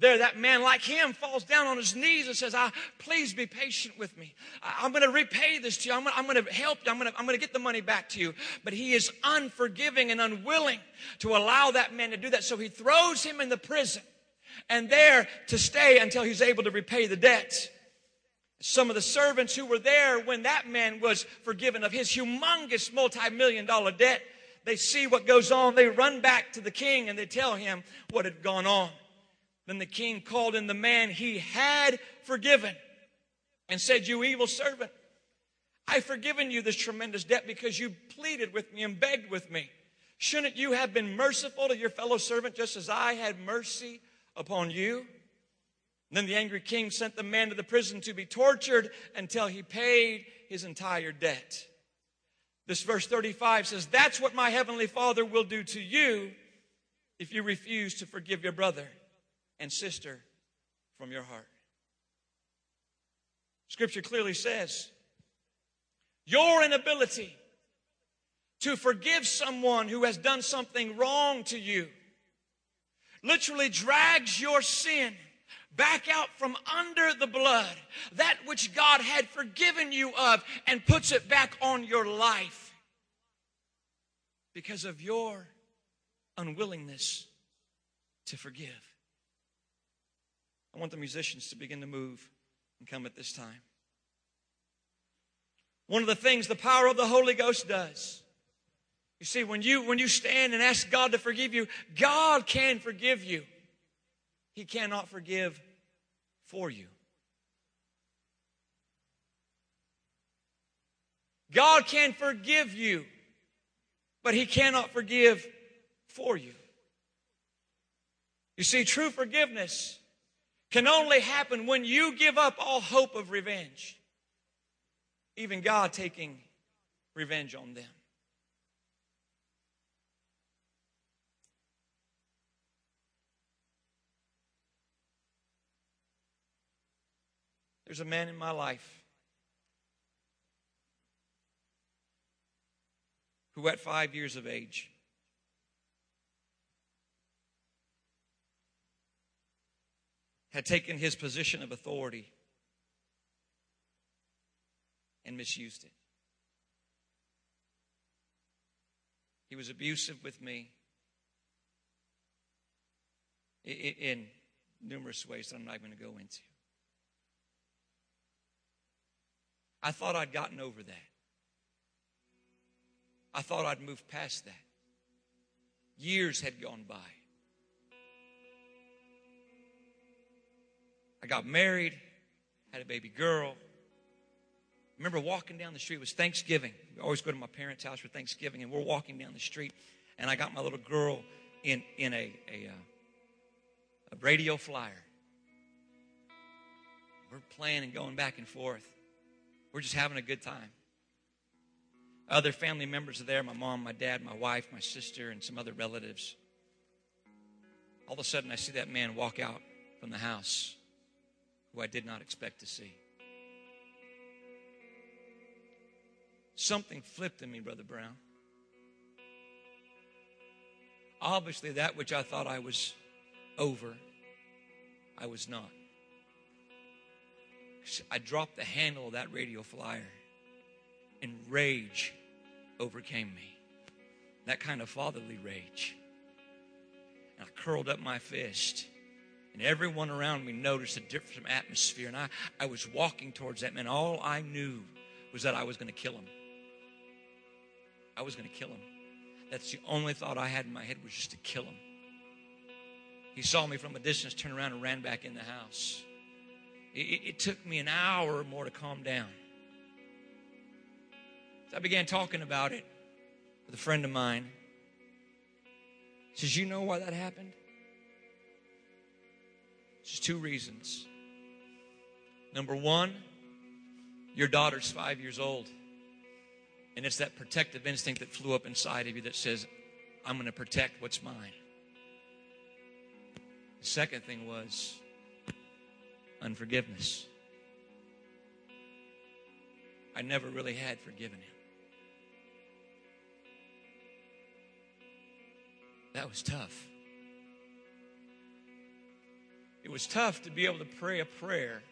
There, that man, like him, falls down on his knees and says, i Please be patient with me. I, am going to repay this to you. I'm, going to help you. I'm going to, get the money back to you. But he is unforgiving and unwilling to allow that man to do that. So he throws him in the prison and there to stay until he's able to repay the debt. Some of the servants who were there when that man was forgiven of his humongous multi million dollar debt, they see what goes on. They run back to the king and they tell him what had gone on. Then the king called in the man he had forgiven and said, You evil servant, I've forgiven you this tremendous debt because you pleaded with me and begged with me. Shouldn't you have been merciful to your fellow servant just as I had mercy upon you? then the angry king sent the man to the prison to be tortured until he paid his entire debt. This verse 35 says, That's what my heavenly Father will do to you if you refuse to forgive your brother and sister from your heart. Scripture clearly says, Your inability to forgive someone who has done something wrong to you literally drags your sin back out from under the blood, that which God had forgiven you of, and puts it back on your life because of your unwillingness to forgive. I want the musicians to begin to move and come at this time. One of the things the power of the Holy Ghost does. You see, when you when you stand and ask God to forgive you, God can forgive you. He cannot forgive for you. God can forgive you, but He cannot forgive for you. You see, true forgiveness can only happen when you give up all hope of revenge, even God taking revenge on them. There's a man in my life who, at five years of age, had taken his position of authority and misused it. He was abusive with me in numerous ways that I'm not going to go into. I thought I'd gotten over that. I thought I'd moved past that. Years had gone by. I got married, had a baby girl. I remember walking down the street. It was Thanksgiving. We always go to my parents' house for Thanksgiving, and we're walking down the street, and I got my little girl in in a a, uh, a radio flyer. We're playing and going back and forth. We're just having a good time. Other family members are there my mom, my dad, my wife, my sister, and some other relatives. All of a sudden, I see that man walk out from the house who I did not expect to see. Something flipped in me, Brother Brown. Obviously, that which I thought I was over, I was not. I dropped the handle of that radio flyer, and rage overcame me. That kind of fatherly rage. And I curled up my fist. And everyone around me noticed a different atmosphere. And I, I was walking towards that man. All I knew was that I was going to kill him. I was going to kill him. That's the only thought I had in my head was just to kill him. He saw me from a distance, turned around, and ran back in the house. It, it took me an hour or more to calm down. So I began talking about it with a friend of mine. He says, You know why that happened? Just two reasons. Number one, your daughter's five years old. And it's that protective instinct that flew up inside of you that says, I'm going to protect what's mine. The second thing was, unforgiveness. I never really had forgiven him. That was tough. It was tough to be able to pray a prayer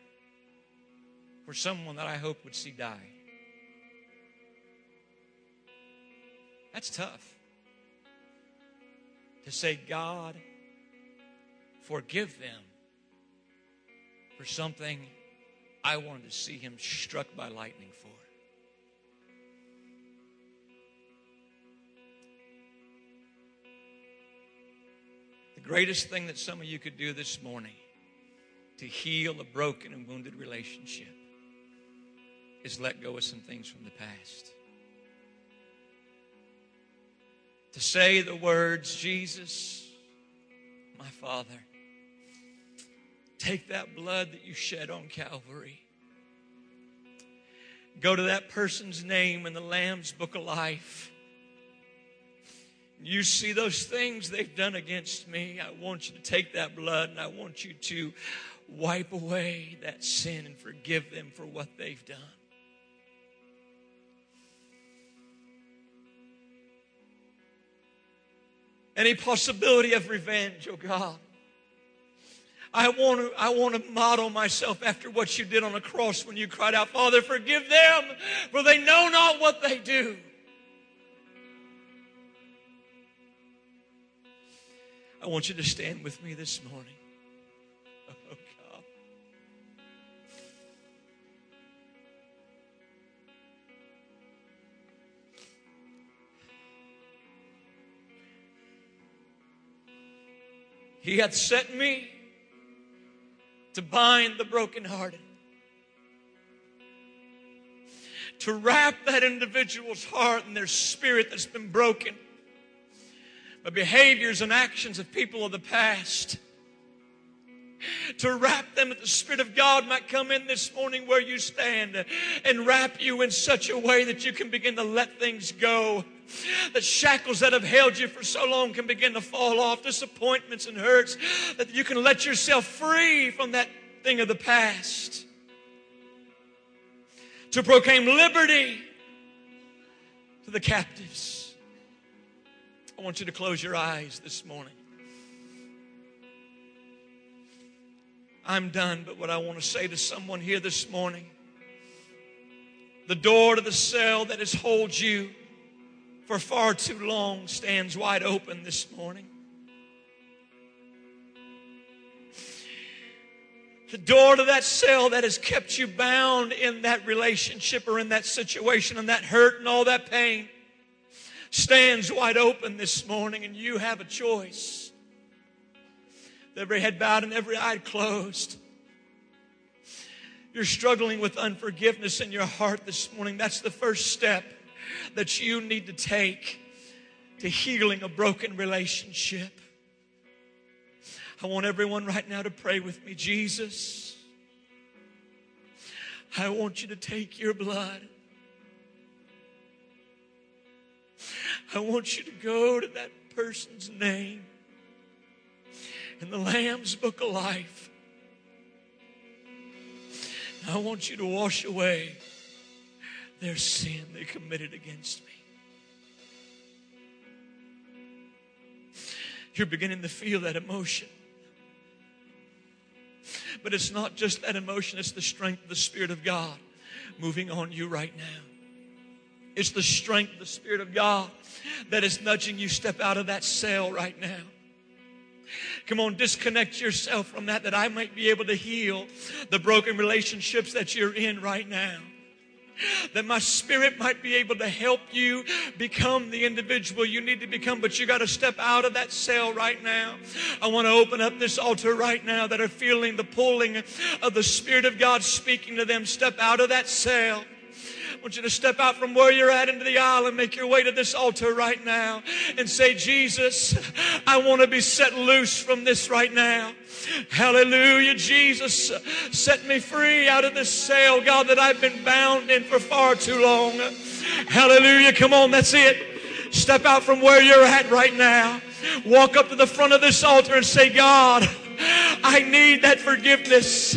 for someone that I hope would see die. That's tough. To say, God, forgive them for something I wanted to see him struck by lightning for. The greatest thing that some of you could do this morning to heal a broken and wounded relationship is let go of some things from the past. To say the words, Jesus, my Father, Take that blood that you shed on Calvary. Go to that person's name in the Lamb's book of life. You see those things they've done against me. I want you to take that blood and I want you to wipe away that sin and forgive them for what they've done. Any possibility of revenge, oh God. I want to, I want to model myself after what you did on the cross when you cried out, Father, forgive them, for they know not what they do. I want you to stand with me this morning. He hath sent me to bind the brokenhearted, to wrap that individual's heart and their spirit that's been broken by behaviors and actions of people of the past. To wrap them that the Spirit of God might come in this morning where you stand and wrap you in such a way that you can begin to let things go. The shackles that have held you for so long can begin to fall off, disappointments and hurts, that you can let yourself free from that thing of the past. To proclaim liberty to the captives. I want you to close your eyes this morning. I'm done, but what I want to say to someone here this morning the door to the cell that has held you for far too long stands wide open this morning. The door to that cell that has kept you bound in that relationship or in that situation and that hurt and all that pain stands wide open this morning, and you have a choice. Every head bowed and every eye closed. You're struggling with unforgiveness in your heart this morning. That's the first step that you need to take to healing a broken relationship. I want everyone right now to pray with me. Jesus, I want you to take your blood. I want you to go to that person's name in the Lamb's Book of Life. I want you to wash away their sin they committed against me. You're beginning to feel that emotion. But it's not just that emotion, it's the strength of the Spirit of God moving on you right now. It's the strength of the Spirit of God that is nudging you step out of that cell right now. Come on, disconnect yourself from that, that I might be able to heal the broken relationships that you're in right now that my spirit might be able to help you become the individual you need to become. But you got to step out of that cell right now. I want to open up this altar right now that are feeling the pulling of the Spirit of God speaking to them. Step out of that cell. I want you to step out from where you're at into the aisle and make your way to this altar right now and say, Jesus, I want to be set loose from this right now. Hallelujah, Jesus, set me free out of this cell, God, that I've been bound in for far too long. Hallelujah, come on, that's it. Step out from where you're at right now. Walk up to the front of this altar and say, God, I need that forgiveness.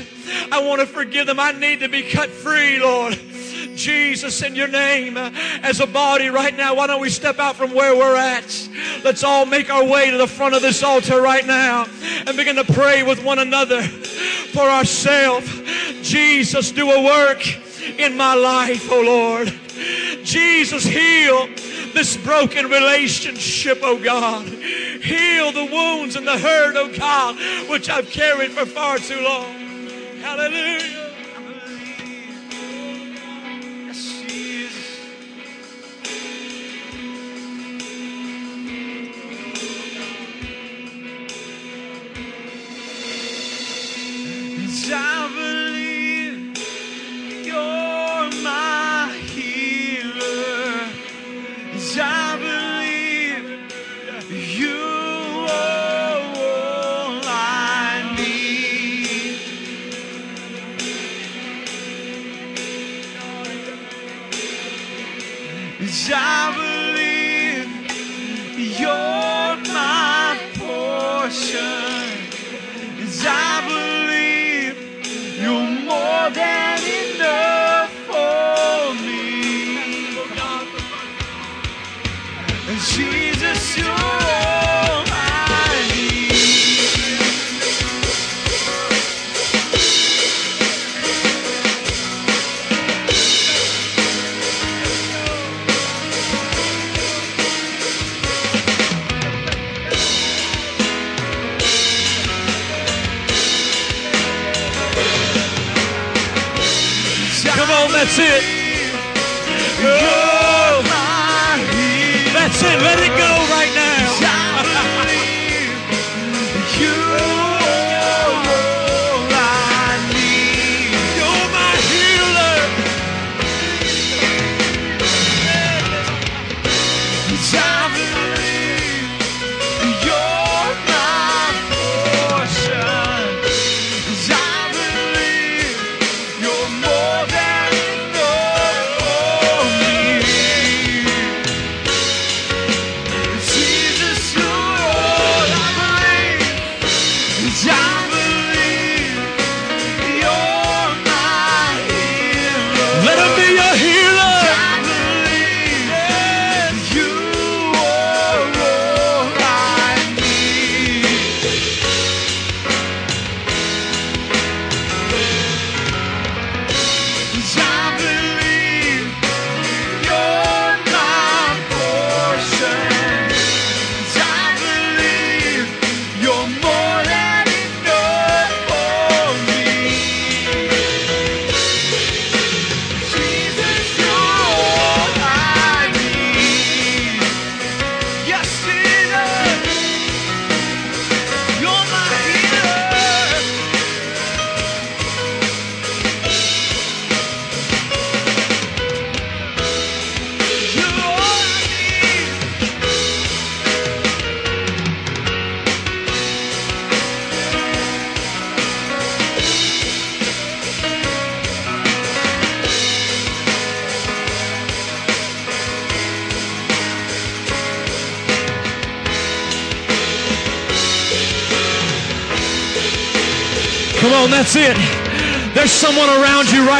I want to forgive them. I need to be cut free, Lord. Jesus in your name as a body right now. Why don't we step out from where we're at? Let's all make our way to the front of this altar right now and begin to pray with one another for ourselves. Jesus, do a work in my life, oh Lord. Jesus, heal this broken relationship, oh God. Heal the wounds and the hurt, oh God, which I've carried for far too long. Hallelujah. I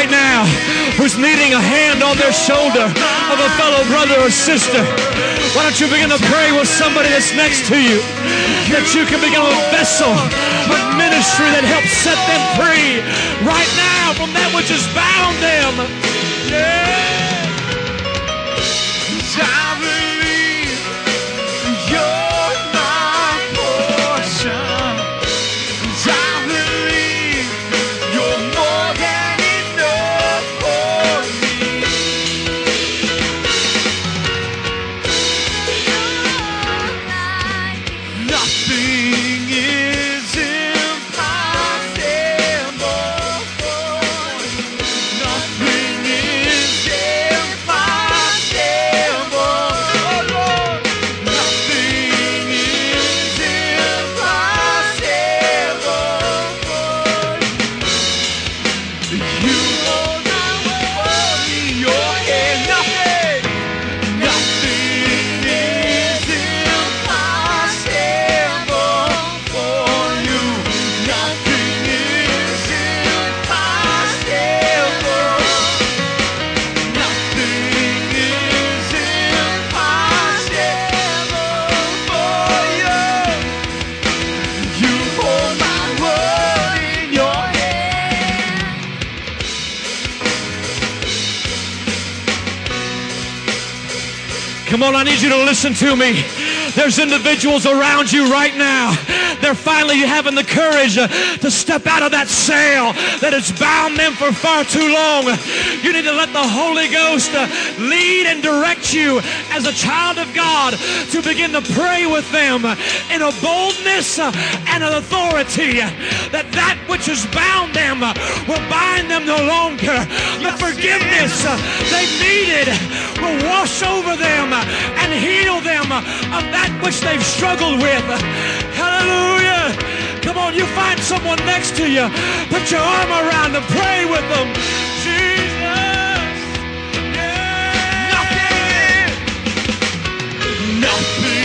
right now who's needing a hand on their shoulder of a fellow brother or sister. Why don't you begin to pray with somebody that's next to you? That you can become a vessel of ministry that helps set them free right now from that which has bound them. Yeah. Come on, I need you to listen to me. There's individuals around you right now. They're finally having the courage to step out of that sail that has bound them for far too long. You need to let the Holy Ghost uh, lead and direct you as a child of God to begin to pray with them in a boldness uh, and an authority that that which has bound them uh, will bind them no longer. The forgiveness they've needed will wash over them and heal them of that which they've struggled with. Hallelujah. Come on, you find someone next to you. Put your arm around them. Pray with them. Jesus. Yeah. Nothing, nothing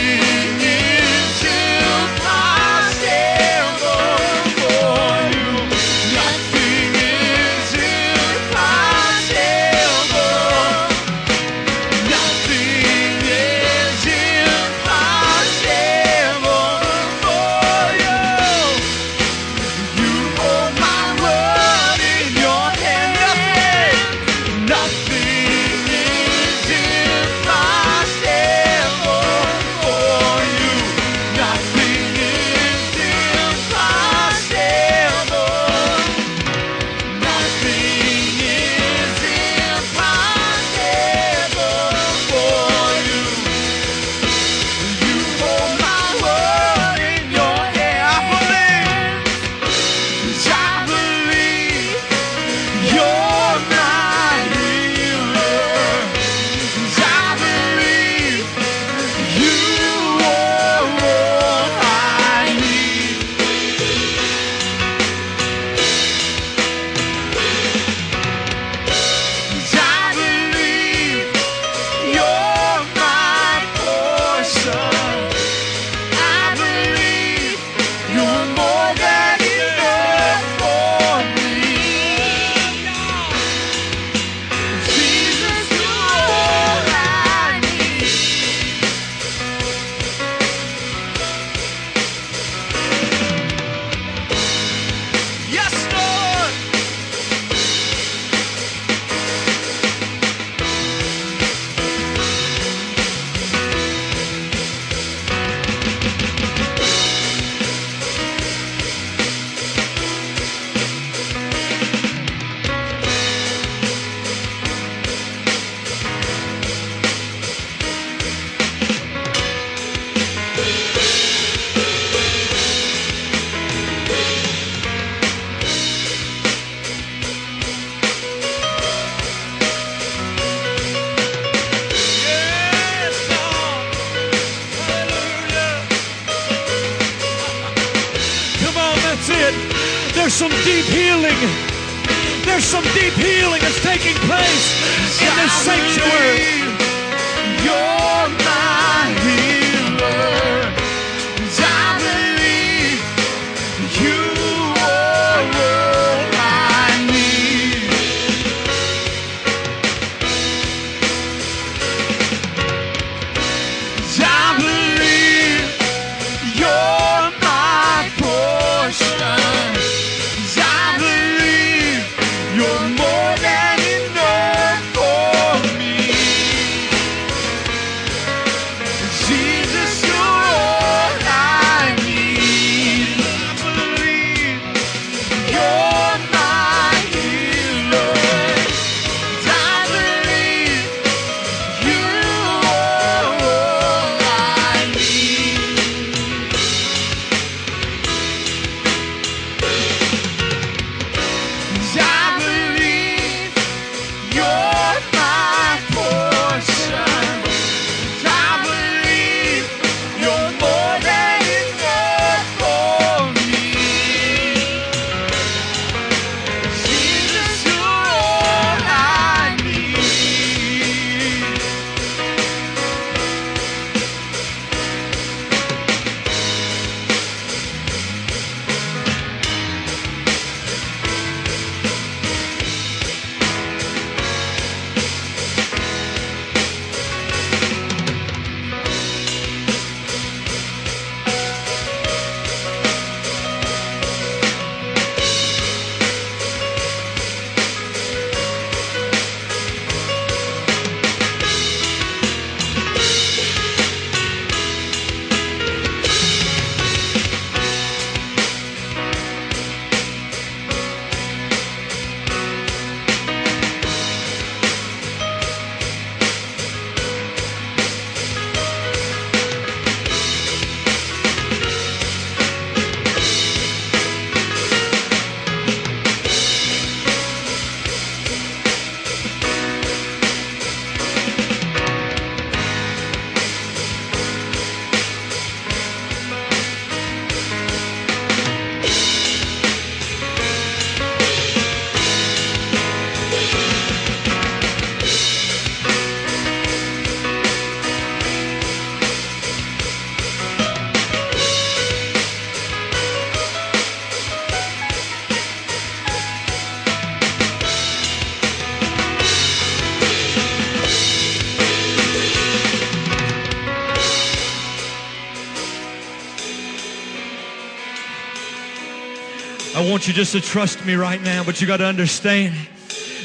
you just to trust me right now, but you got to understand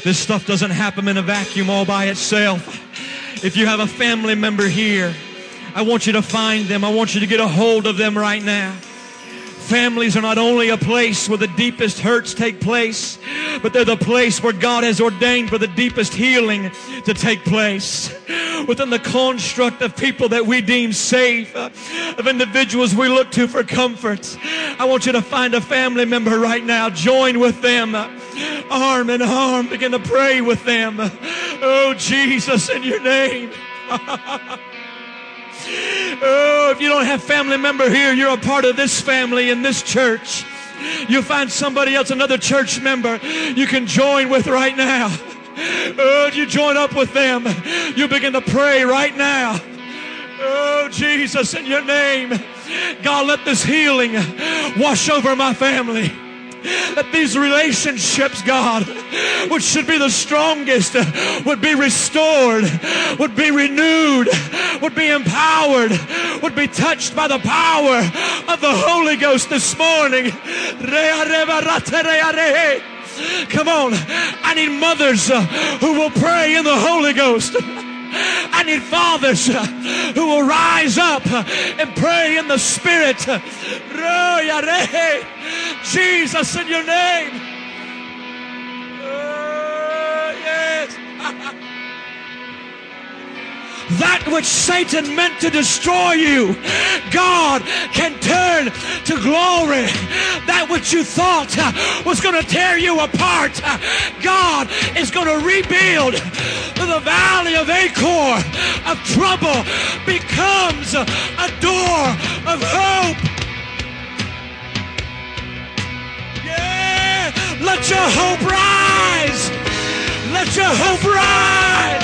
this stuff doesn't happen in a vacuum all by itself. If you have a family member here, I want you to find them. I want you to get a hold of them right now. Families are not only a place where the deepest hurts take place, but they're the place where God has ordained for the deepest healing to take place. Within the construct of people that we deem safe, of individuals we look to for comfort, I want you to find a family member right now. Join with them, arm in arm. Begin to pray with them. Oh, Jesus, in your name. Oh, if you don't have family member here, you're a part of this family in this church. You'll find somebody else, another church member you can join with right now. Oh, you join up with them. You begin to pray right now. Oh, Jesus, in your name. God, let this healing wash over my family. Let these relationships, God, which should be the strongest, would be restored, would be renewed, would be empowered, would be touched by the power of the Holy Ghost this morning. Come on. I need mothers uh, who will pray in the Holy Ghost. I need fathers uh, who will rise up and pray in the Spirit. Jesus, in your name. That which Satan meant to destroy you, God can turn to glory. That which you thought uh, was going to tear you apart, uh, God is going to rebuild. The valley of Achor of trouble becomes a door of hope. Yeah. Let your hope rise. Let your hope rise.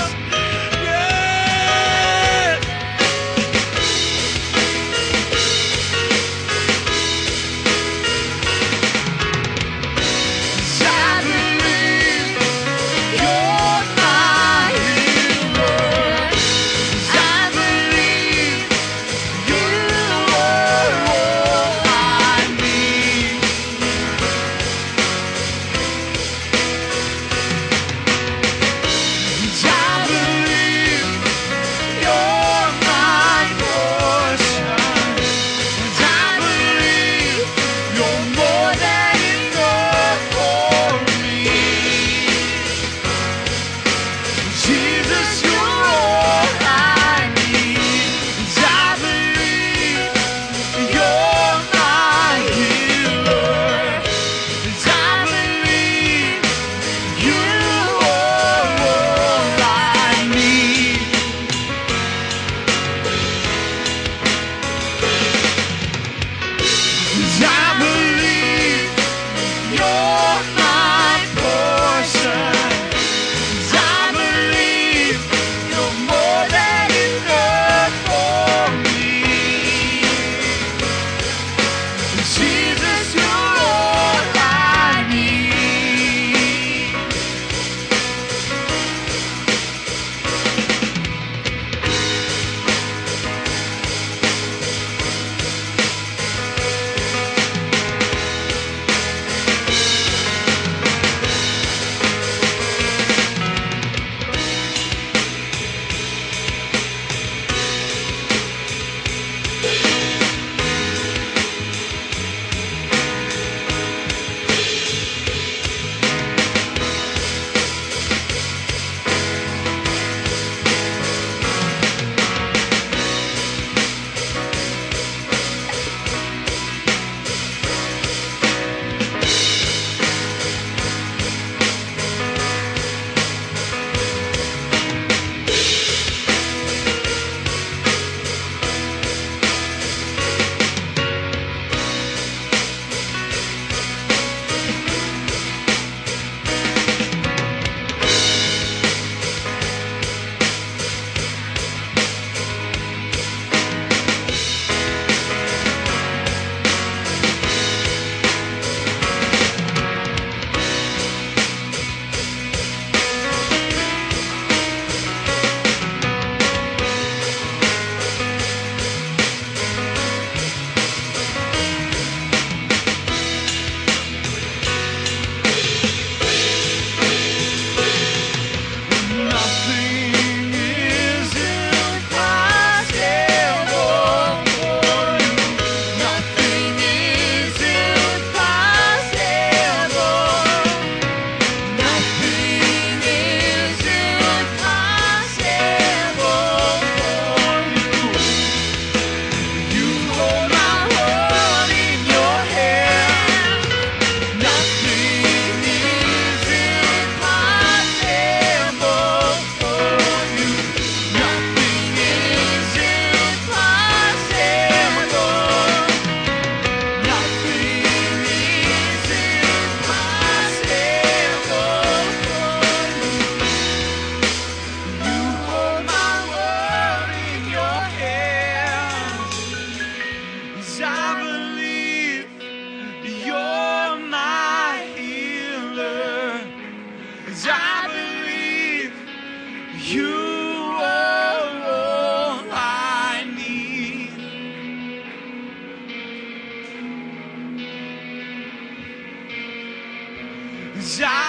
Já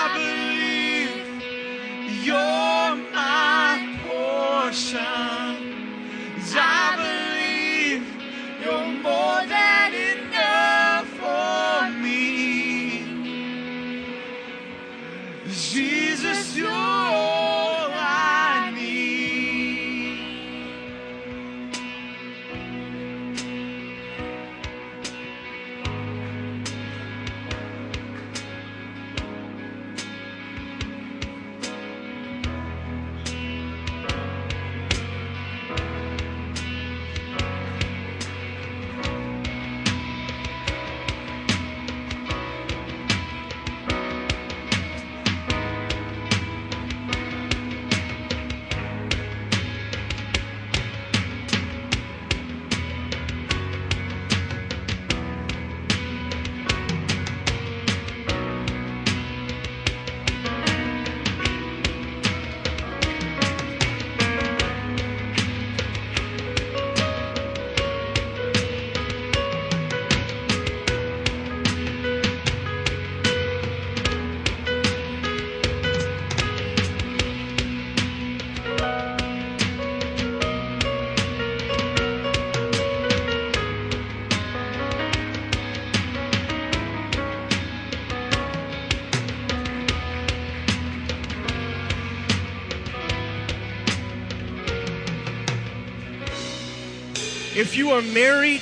you are married,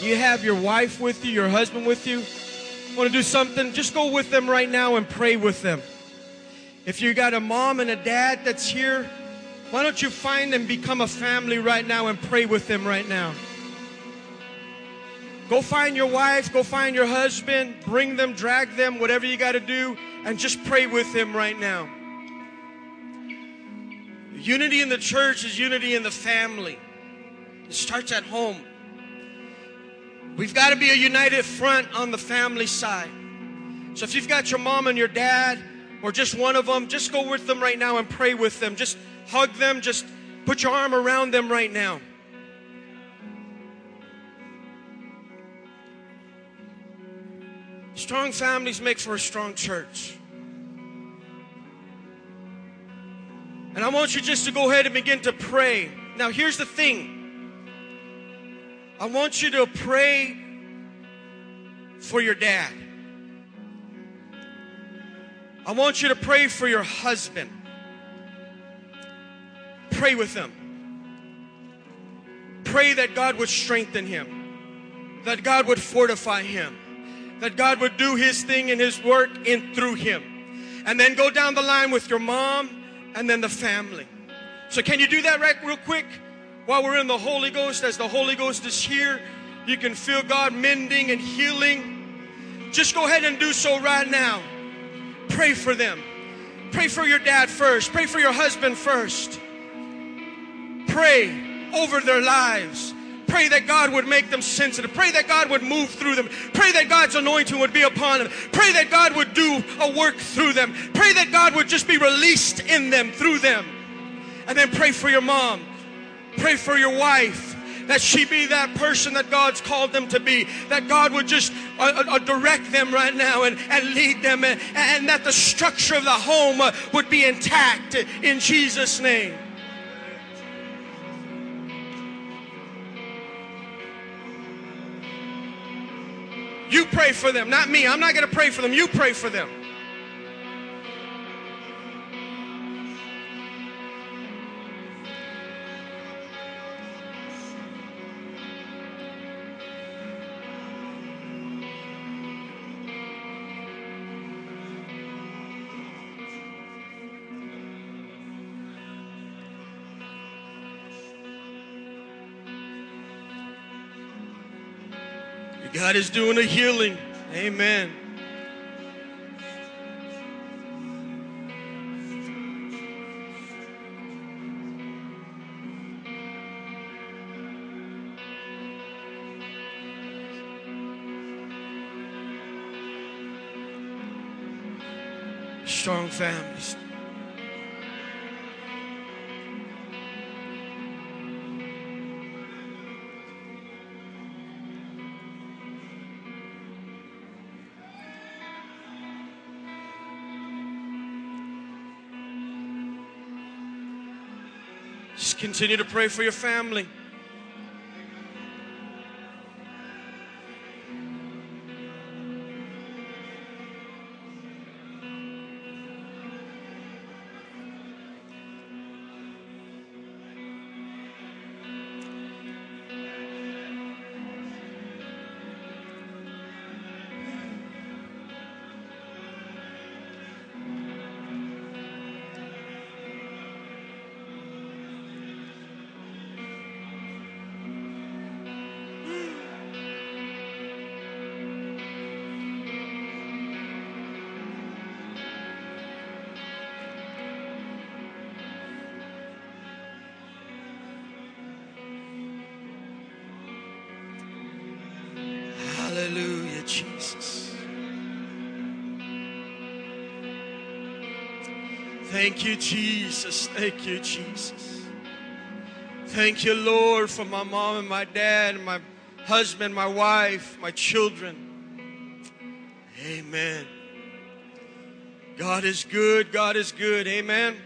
you have your wife with you, your husband with you, want to do something, just go with them right now and pray with them. If you got a mom and a dad that's here, why don't you find and become a family right now and pray with them right now? Go find your wife, go find your husband, bring them, drag them, whatever you got to do, and just pray with them right now. Unity in the church is unity in the family. It starts at home. We've got to be a united front on the family side. So if you've got your mom and your dad, or just one of them, just go with them right now and pray with them. Just hug them, just put your arm around them right now. Strong families make for a strong church. And I want you just to go ahead and begin to pray. Now, here's the thing I want you to pray for your dad. I want you to pray for your husband. Pray with him. Pray that God would strengthen him, that God would fortify him, that God would do his thing and his work in through him. And then go down the line with your mom and then the family. So, can you do that right real quick? While we're in the Holy Ghost, as the Holy Ghost is here, you can feel God mending and healing. Just go ahead and do so right now. Pray for them. Pray for your dad first. Pray for your husband first. Pray over their lives. Pray that God would make them sensitive. Pray that God would move through them. Pray that God's anointing would be upon them. Pray that God would do a work through them. Pray that God would just be released in them, through them. And then pray for your mom. Pray for your wife that she be that person that God's called them to be. That God would just uh, uh, direct them right now and, and lead them, and, and that the structure of the home uh, would be intact in Jesus' name. You pray for them, not me. I'm not going to pray for them. You pray for them. God is doing a healing. Amen. Strong families. Just continue to pray for your family. You, Jesus. Thank you, Jesus. Thank you, Lord, for my mom and my dad, and my husband, my wife, my children. Amen. God is good. God is good. Amen.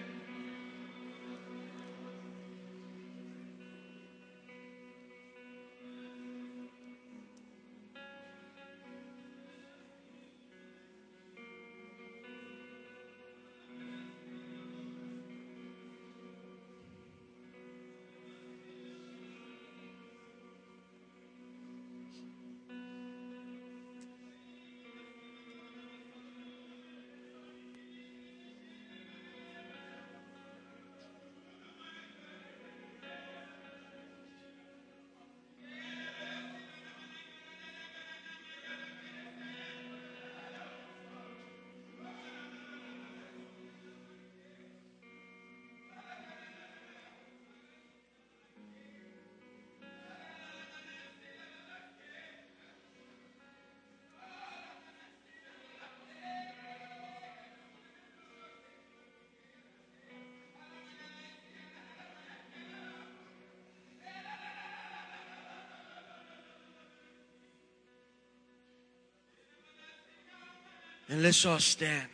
And let's all stand.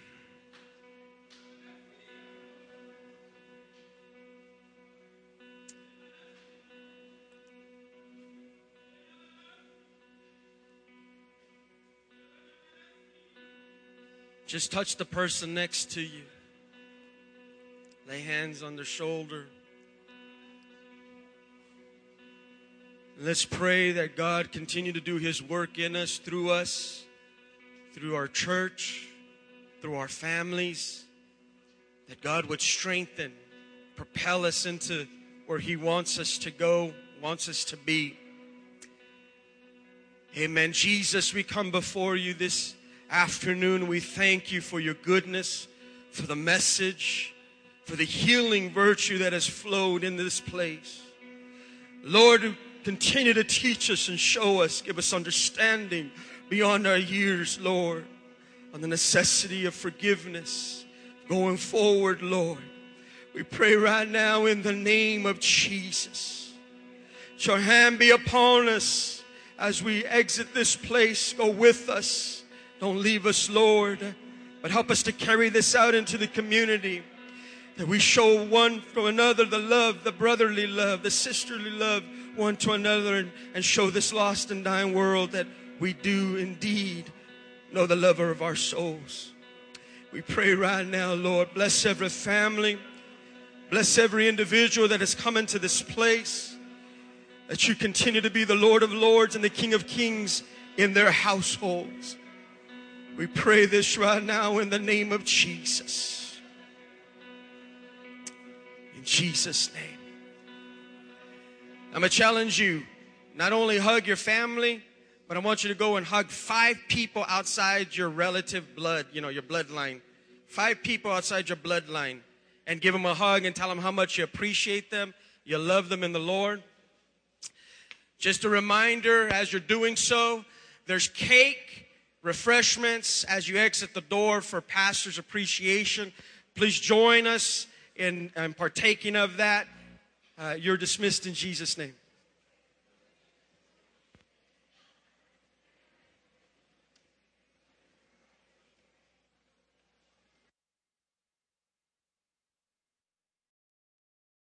Just touch the person next to you. Lay hands on their shoulder. Let's pray that God continue to do his work in us, through us, through our church, through our families. That God would strengthen, propel us into where he wants us to go, wants us to be. Amen. Jesus, we come before you this afternoon. We thank you for your goodness, for the message, for the healing virtue that has flowed in this place. Lord, continue to teach us and show us, give us understanding beyond our years, Lord, on the necessity of forgiveness going forward, Lord. We pray right now in the name of Jesus. Let your hand be upon us as we exit this place. Go with us. Don't leave us, Lord, but help us to carry this out into the community. That we show one from another the love, the brotherly love, the sisterly love one to another, and, and show this lost and dying world that we do indeed know the lover of our souls. We pray right now, Lord, bless every family, bless every individual that has come into this place, that you continue to be the Lord of Lords and the King of Kings in their households. We pray this right now in the name of Jesus. In Jesus' name. I'm going to challenge you not only hug your family, but I want you to go and hug five people outside your relative blood, you know, your bloodline. Five people outside your bloodline and give them a hug and tell them how much you appreciate them, you love them in the Lord. Just a reminder as you're doing so, there's cake, refreshments as you exit the door for pastor's appreciation. Please join us in, in partaking of that. Uh, you're dismissed in Jesus' name.